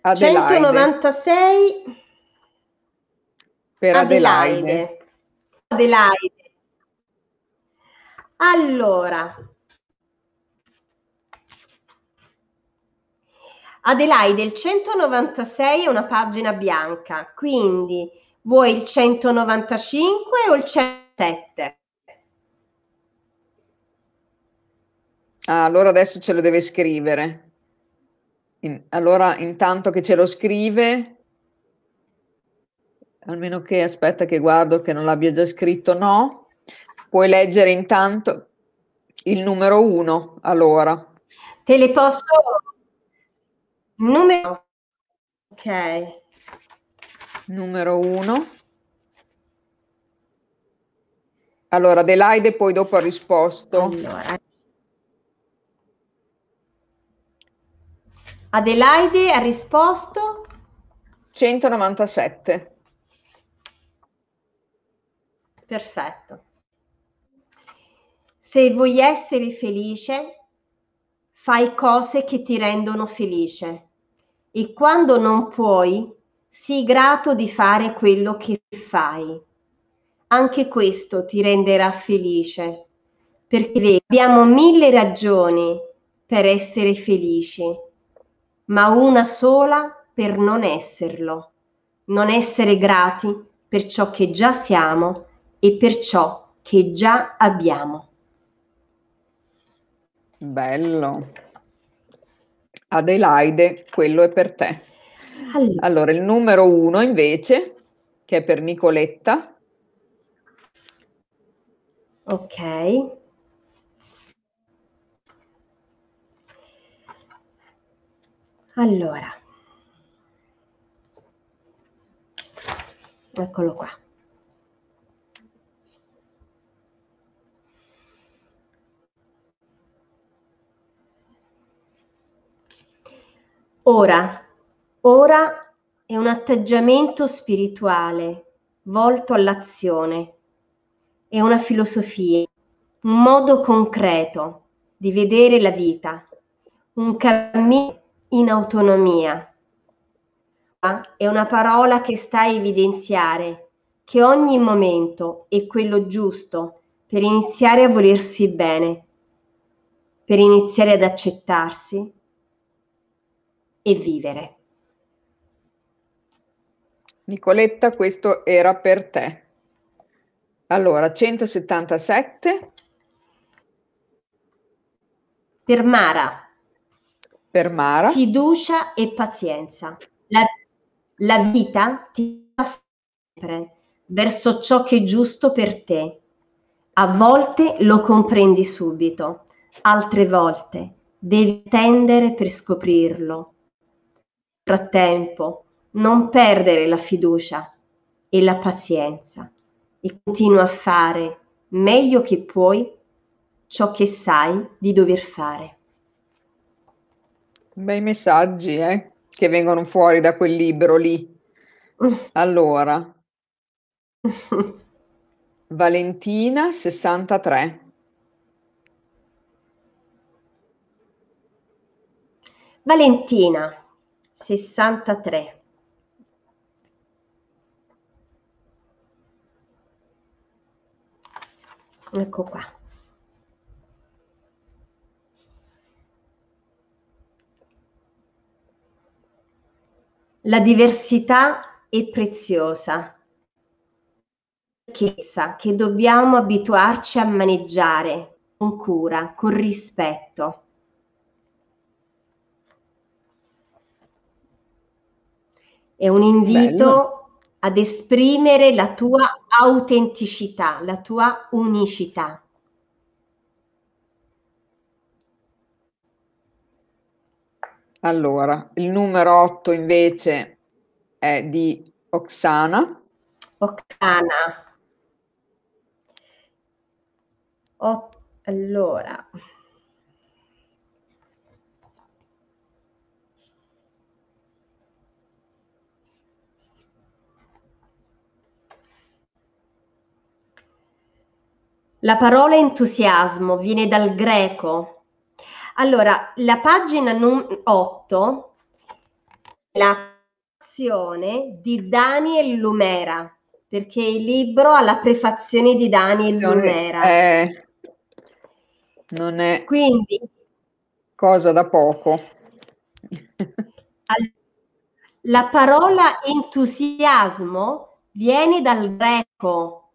Adelaide. 196 Per Adelaide. Adelaide. Adelaide. Allora, Adelaide, il 196 è una pagina bianca, quindi vuoi il 195 o il 107? Ah, allora adesso ce lo deve scrivere. In- allora, intanto che ce lo scrive, almeno che aspetta che guardo che non l'abbia già scritto, no. Puoi leggere intanto il numero 1, allora. Te le posso... Numero... Ok. Numero 1. Allora, Adelaide poi dopo ha risposto. Allora. Adelaide ha risposto 197. perfetto. Se vuoi essere felice, fai cose che ti rendono felice e quando non puoi, sii grato di fare quello che fai. Anche questo ti renderà felice, perché abbiamo mille ragioni per essere felici, ma una sola per non esserlo, non essere grati per ciò che già siamo e per ciò che già abbiamo. Bello. Adelaide, quello è per te. Allora, Allora, il numero 1 invece, che è per Nicoletta, ok. Allora, eccolo qua. Ora, ora è un atteggiamento spirituale volto all'azione, è una filosofia, un modo concreto di vedere la vita, un cammino in autonomia. È una parola che sta a evidenziare che ogni momento è quello giusto per iniziare a volersi bene, per iniziare ad accettarsi e vivere. Nicoletta, questo era per te. Allora, 177. Per Mara. Per Mara. Fiducia e pazienza. La, la vita ti va sempre verso ciò che è giusto per te. A volte lo comprendi subito, altre volte devi tendere per scoprirlo frattempo non perdere la fiducia e la pazienza e continua a fare meglio che puoi ciò che sai di dover fare. Bei messaggi, eh, che vengono fuori da quel libro lì. Allora, Valentina 63. Valentina 63. Ecco qua. La diversità è preziosa, che dobbiamo abituarci a maneggiare con cura, con rispetto. È un invito Bello. ad esprimere la tua autenticità, la tua unicità. Allora, il numero 8 invece è di Oksana. Oksana. O- allora, La parola entusiasmo viene dal greco. Allora, la pagina 8 la prefazione di Daniel Lumera, perché il libro ha la prefazione di Daniel non Lumera. È, non è Quindi, cosa da poco. la parola entusiasmo viene dal greco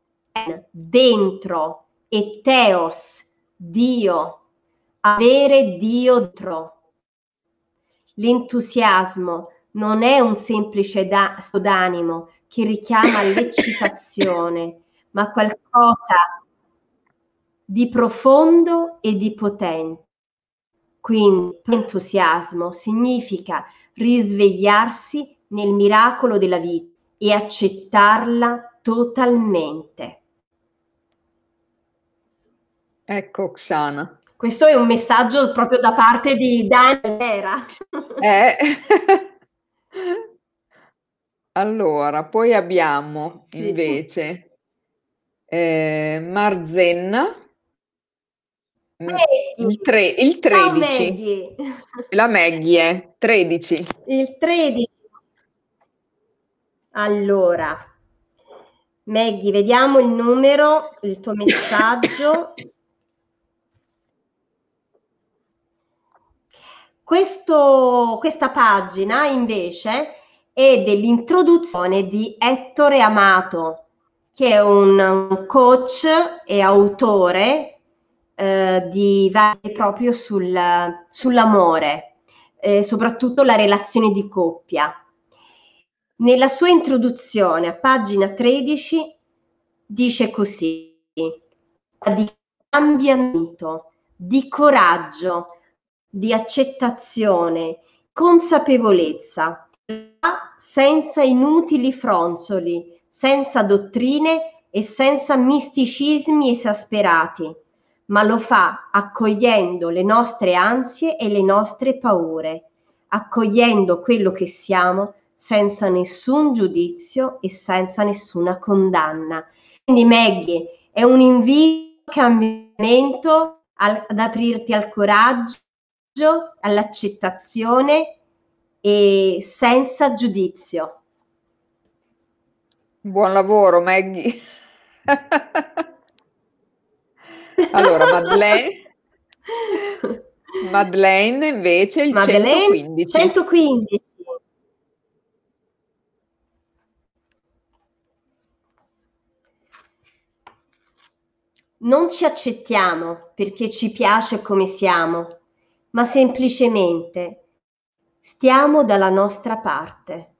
dentro, e teos, Dio, avere Dio dentro. L'entusiasmo non è un semplice da- d'animo che richiama l'eccitazione, ma qualcosa di profondo e di potente. Quindi entusiasmo significa risvegliarsi nel miracolo della vita e accettarla totalmente. Ecco, Oksana. Questo è un messaggio proprio da parte di Daniela. Eh. allora, poi abbiamo sì. invece eh, Marzenna. Il, tre, il 13. Maggie. La Maggie è 13. Il 13. Allora, Maggie, vediamo il numero, il tuo messaggio. Questo, questa pagina invece è dell'introduzione di Ettore Amato, che è un coach e autore eh, di proprio sul, sull'amore, eh, soprattutto la relazione di coppia. Nella sua introduzione a pagina 13 dice così, di cambiamento, di coraggio, di accettazione consapevolezza, senza inutili fronzoli, senza dottrine e senza misticismi esasperati, ma lo fa accogliendo le nostre ansie e le nostre paure, accogliendo quello che siamo senza nessun giudizio e senza nessuna condanna. Quindi Maggie è un invito al cambiamento, ad aprirti al coraggio, all'accettazione e senza giudizio. Buon lavoro Maggie. allora, Madeleine, Madeleine invece il Madeleine, 115. 115. Non ci accettiamo perché ci piace come siamo, ma semplicemente stiamo dalla nostra parte.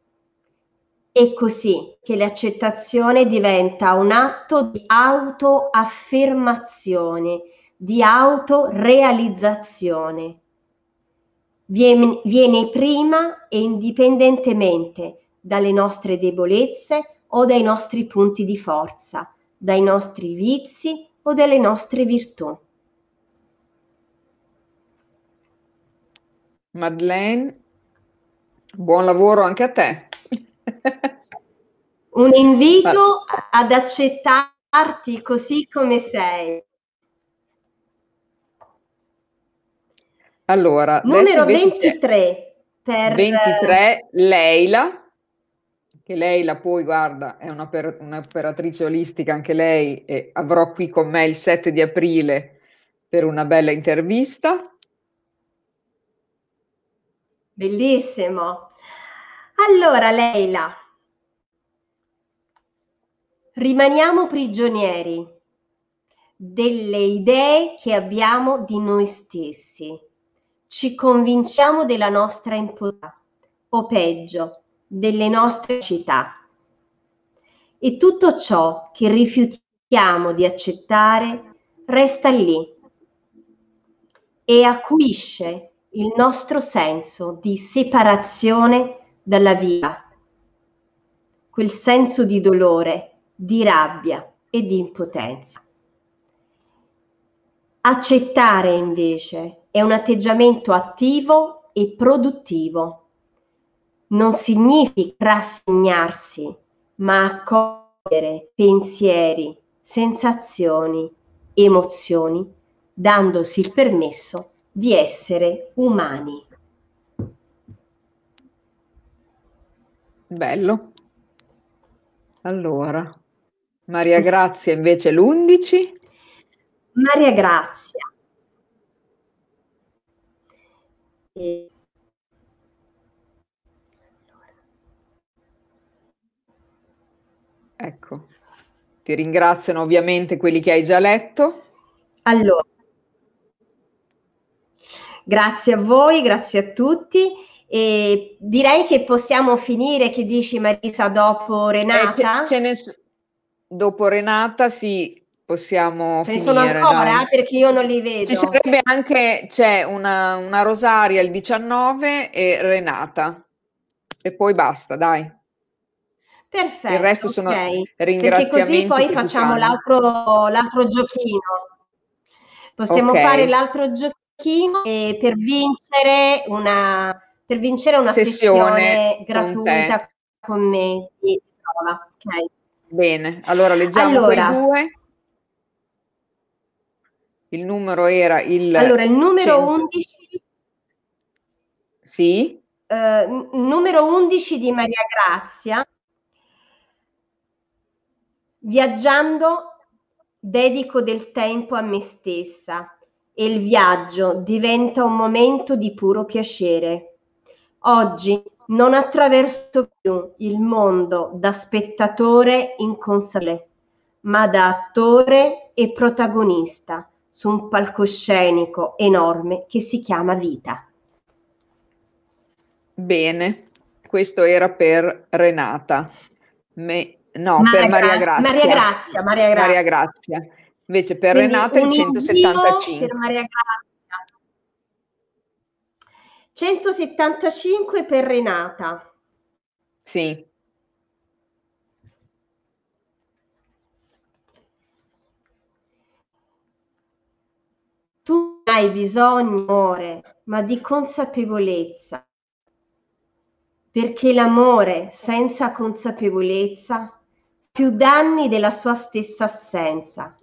È così che l'accettazione diventa un atto di autoaffermazione, di autorealizzazione. Viene, viene prima e indipendentemente dalle nostre debolezze o dai nostri punti di forza, dai nostri vizi o delle nostre virtù. Madeleine, buon lavoro anche a te. Un invito ad accettarti così come sei. Allora, numero 23 per 23 Leila che lei la poi guarda è un'operatrice olistica anche lei e avrò qui con me il 7 di aprile per una bella intervista. Bellissimo. Allora Leila, rimaniamo prigionieri delle idee che abbiamo di noi stessi. Ci convinciamo della nostra impotenza o peggio, delle nostre città. E tutto ciò che rifiutiamo di accettare resta lì e acuisce il nostro senso di separazione dalla vita, quel senso di dolore, di rabbia e di impotenza. Accettare invece è un atteggiamento attivo e produttivo non significa rassegnarsi, ma accogliere pensieri, sensazioni, emozioni, dandosi il permesso di essere umani. Bello. Allora, Maria Grazia invece l'11. Maria Grazia. E Ecco, ti ringraziano ovviamente quelli che hai già letto. Allora, grazie a voi, grazie a tutti. E direi che possiamo finire, che dici Marisa, dopo Renata? Eh, ce, ce ne, dopo Renata sì, possiamo Ce ne sono ancora dai. perché io non li vedo. Ci sarebbe anche, c'è una, una Rosaria il 19 e Renata. E poi basta, dai. Perfetto. Il resto sono okay. ringraziamenti. Perché così poi facciamo l'altro, l'altro giochino. Possiamo okay. fare l'altro giochino e per vincere una, per vincere una sessione, sessione gratuita con, con me. Okay. Bene, allora leggiamo allora, quei due. Il numero era il... Allora, il numero 100. 11... Sì? Uh, numero 11 di Maria Grazia Viaggiando dedico del tempo a me stessa e il viaggio diventa un momento di puro piacere. Oggi non attraverso più il mondo da spettatore inconsapevole, ma da attore e protagonista su un palcoscenico enorme che si chiama vita. Bene, questo era per Renata. Me No, Maria per Maria Grazia. Maria Grazia, Maria Grazia. Maria Grazia. Invece per Quindi Renata il 175. Per Maria Grazia. 175 per Renata. Sì. Tu hai bisogno, amore, ma di consapevolezza. Perché l'amore senza consapevolezza più danni della sua stessa assenza.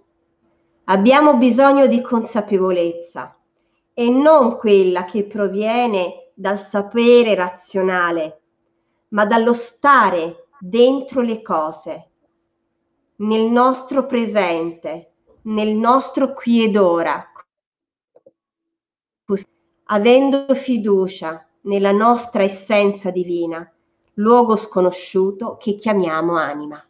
Abbiamo bisogno di consapevolezza e non quella che proviene dal sapere razionale, ma dallo stare dentro le cose, nel nostro presente, nel nostro qui ed ora, avendo fiducia nella nostra essenza divina, luogo sconosciuto che chiamiamo anima.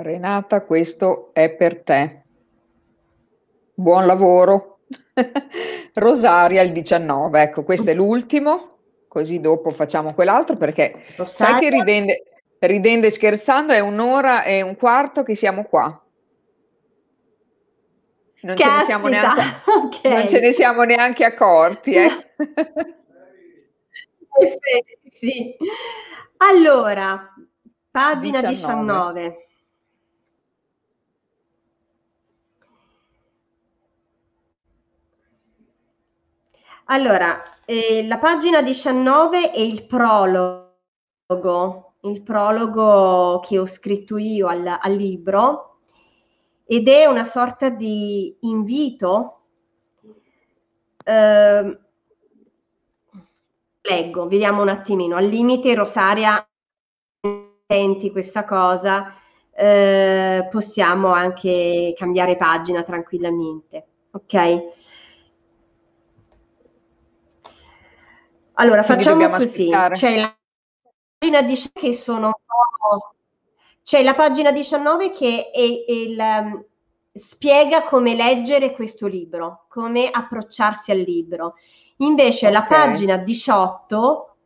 Renata, questo è per te. Buon lavoro. Rosaria il 19, ecco, questo è l'ultimo, così dopo facciamo quell'altro perché Rosaria. sai che ridendo, ridendo e scherzando è un'ora e un quarto che siamo qua. Non ce, ne siamo neanche, okay. non ce ne siamo neanche accorti. Eh? sì. Allora, pagina 19. 19. Allora, eh, la pagina 19 è il prologo, il prologo che ho scritto io al, al libro ed è una sorta di invito. Eh, leggo, vediamo un attimino. Al limite, Rosaria, senti questa cosa, eh, possiamo anche cambiare pagina tranquillamente. Ok? Allora, Quindi facciamo così. C'è la pagina 19 che sono c'è la pagina 19 che è, è il, um, spiega come leggere questo libro, come approcciarsi al libro. Invece okay. la pagina 18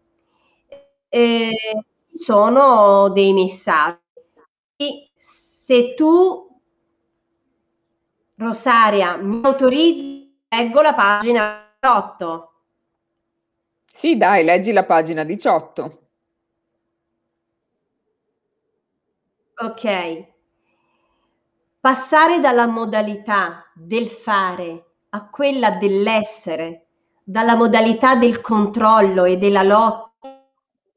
eh, sono dei messaggi. Se tu, Rosaria, mi autorizzi, leggo la pagina 18. Sì, dai, leggi la pagina 18. Ok. Passare dalla modalità del fare a quella dell'essere, dalla modalità del controllo e della lotta,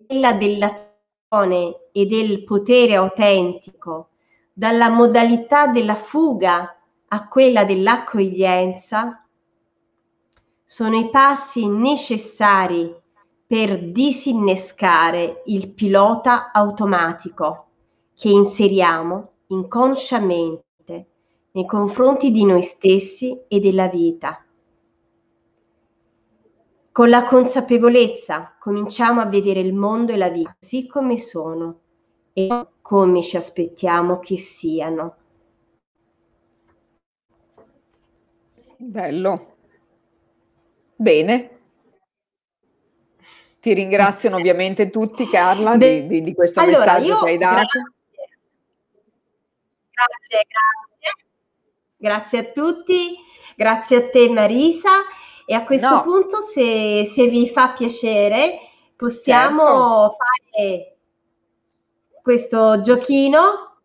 quella dell'azione e del potere autentico, dalla modalità della fuga a quella dell'accoglienza, sono i passi necessari per disinnescare il pilota automatico che inseriamo inconsciamente nei confronti di noi stessi e della vita. Con la consapevolezza cominciamo a vedere il mondo e la vita così come sono e come ci aspettiamo che siano. Bello. Bene. Ti ringraziano ovviamente tutti Carla di, di, di questo allora, messaggio che hai dato. Grazie, grazie, grazie. a tutti, grazie a te Marisa e a questo no. punto se, se, vi fa piacere possiamo certo. fare questo giochino.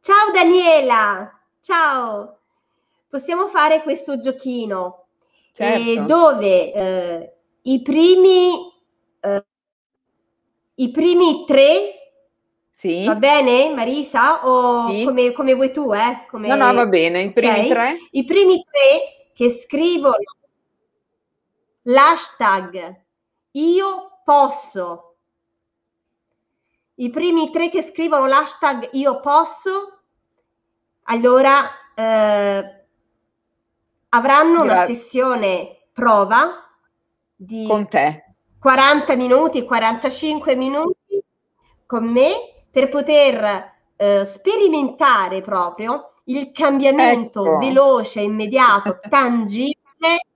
Ciao Daniela, ciao. Possiamo fare questo giochino certo. eh, dove eh, i primi eh, i primi tre sì. Va bene, Marisa? O sì. come, come, vuoi tu, eh? Come... No, no, va bene. I primi okay. tre? I primi tre che scrivono l'hashtag io posso. I primi tre che scrivono l'hashtag io posso, allora eh, avranno Gra- una sessione prova di con te. 40 minuti, 45 minuti con me per poter eh, sperimentare proprio il cambiamento ecco. veloce, immediato, tangibile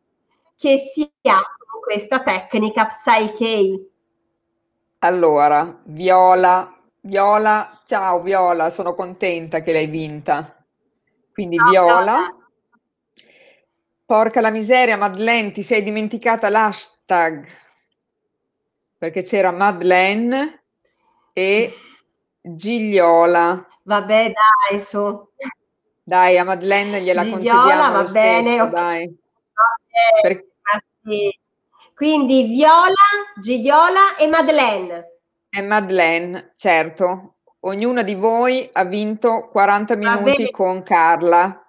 che si ha con questa tecnica Psyche. Allora, Viola, Viola, ciao Viola, sono contenta che l'hai vinta. Quindi ciao, Viola, Viola Porca la miseria, Madeleine, ti sei dimenticata l'hashtag. Perché c'era Madeleine e Gigliola. Vabbè, dai, su. Dai, a Madeleine gliela Gigliola, concediamo va bene, stesso, okay. dai. Okay. Per... Sì. Quindi Viola, Gigliola e Madeleine. E Madeleine, certo. Ognuna di voi ha vinto 40 minuti con Carla.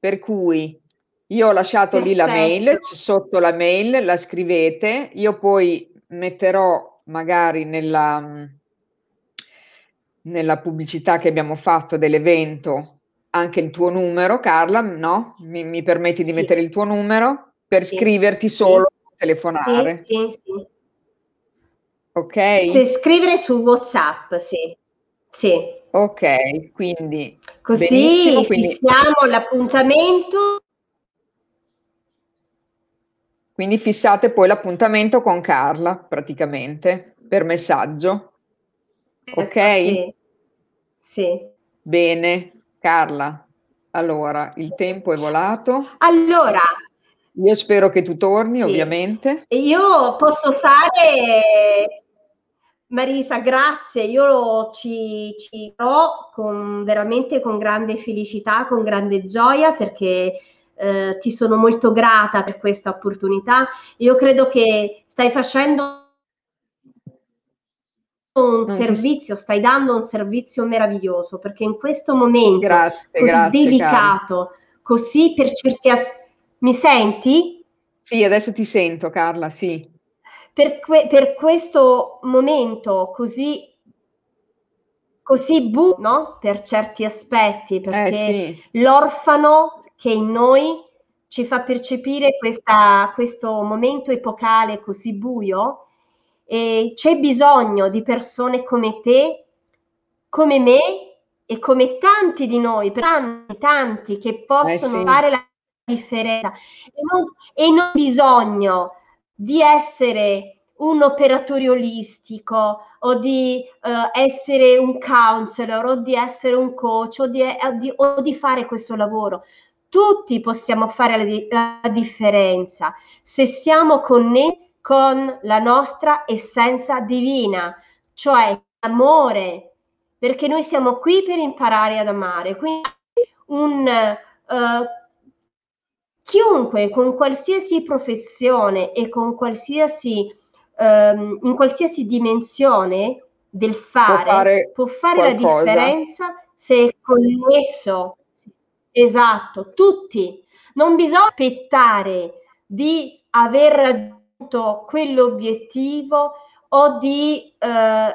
Per cui io ho lasciato Perfetto. lì la mail, sotto la mail la scrivete, io poi metterò magari nella, nella pubblicità che abbiamo fatto dell'evento anche il tuo numero, Carla, no? Mi, mi permetti di sì. mettere il tuo numero per sì. scriverti solo, sì. telefonare. Sì, sì. Ok? Se scrivere su WhatsApp, sì. Sì. Ok, quindi così quindi... fissiamo l'appuntamento quindi fissate poi l'appuntamento con Carla, praticamente, per messaggio. Ok? Sì. sì. Bene, Carla. Allora, il tempo è volato. Allora. Io spero che tu torni, sì. ovviamente. Io posso fare Marisa, grazie. Io ci, ci con, veramente con grande felicità, con grande gioia perché eh, ti sono molto grata per questa opportunità. Io credo che stai facendo un non servizio, stai dando un servizio meraviglioso perché in questo momento grazie, così grazie, delicato, Carla. così per certi aspetti. Mi senti? Sì, adesso ti sento, Carla, sì. Per, que- per questo momento così così bu, no? Per certi aspetti, perché eh, sì. l'orfano che in noi ci fa percepire questa, questo momento epocale così buio e c'è bisogno di persone come te, come me e come tanti di noi, tanti, tanti che possono eh sì. fare la differenza e non, e non bisogno di essere un operatore olistico o di uh, essere un counselor o di essere un coach o di, o di, o di fare questo lavoro tutti possiamo fare la, la differenza se siamo connessi con la nostra essenza divina, cioè amore, perché noi siamo qui per imparare ad amare. Quindi un uh, chiunque con qualsiasi professione e con qualsiasi um, in qualsiasi dimensione del fare può fare, può fare la differenza se è connesso Esatto, tutti. Non bisogna aspettare di aver raggiunto quell'obiettivo o di eh,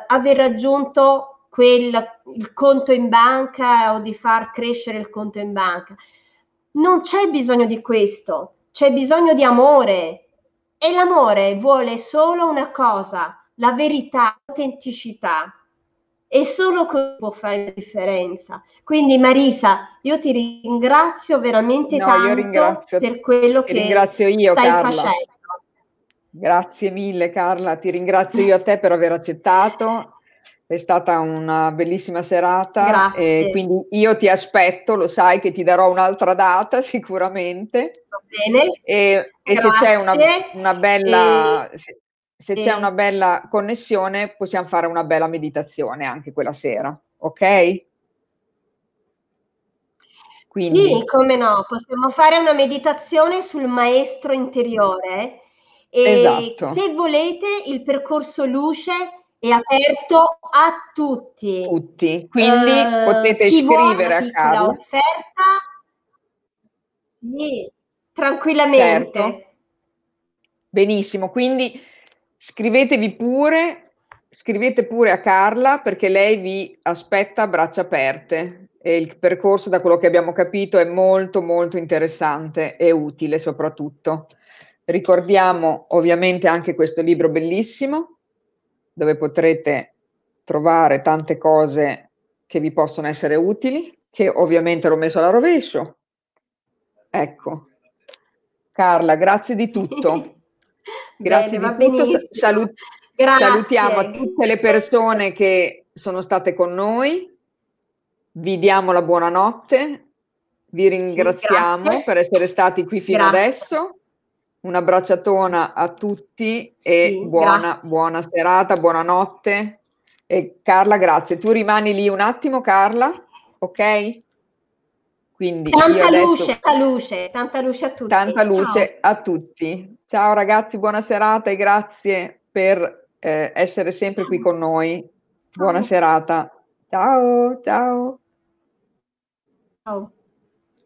aver raggiunto quel, il conto in banca o di far crescere il conto in banca. Non c'è bisogno di questo, c'è bisogno di amore e l'amore vuole solo una cosa, la verità, l'autenticità e solo così può fare la differenza. Quindi Marisa, io ti ringrazio veramente no, tanto per quello che ringrazio io, stai Carla. facendo. Grazie mille Carla, ti ringrazio io a te per aver accettato. È stata una bellissima serata Grazie. e quindi io ti aspetto, lo sai che ti darò un'altra data sicuramente. Va bene. E, e se c'è una, una bella... E se c'è una bella connessione possiamo fare una bella meditazione anche quella sera, ok? Quindi... Sì, come no, possiamo fare una meditazione sul maestro interiore e esatto. se volete il percorso luce è aperto a tutti. Tutti, quindi uh, potete scrivere a Carla. offerta, sì, tranquillamente. Certo. Benissimo, quindi Scrivetevi pure, scrivete pure a Carla perché lei vi aspetta a braccia aperte e il percorso, da quello che abbiamo capito, è molto molto interessante e utile soprattutto. Ricordiamo ovviamente anche questo libro bellissimo dove potrete trovare tante cose che vi possono essere utili, che ovviamente l'ho messo alla rovescio. Ecco. Carla, grazie di tutto. Grazie Bene, di tutto. Salut- salutiamo tutte le persone che sono state con noi. Vi diamo la buonanotte Vi ringraziamo sì, per essere stati qui fino grazie. adesso. Un abbracciatona a tutti e sì, buona, buona serata, buonanotte. E Carla, grazie. Tu rimani lì un attimo, Carla, ok? Quindi tanta adesso... luce, tanta luce, tanta luce a tutti. Tanta luce Ciao. a tutti. Ciao ragazzi, buona serata e grazie per eh, essere sempre qui con noi. Buona serata. Ciao, ciao. Ciao.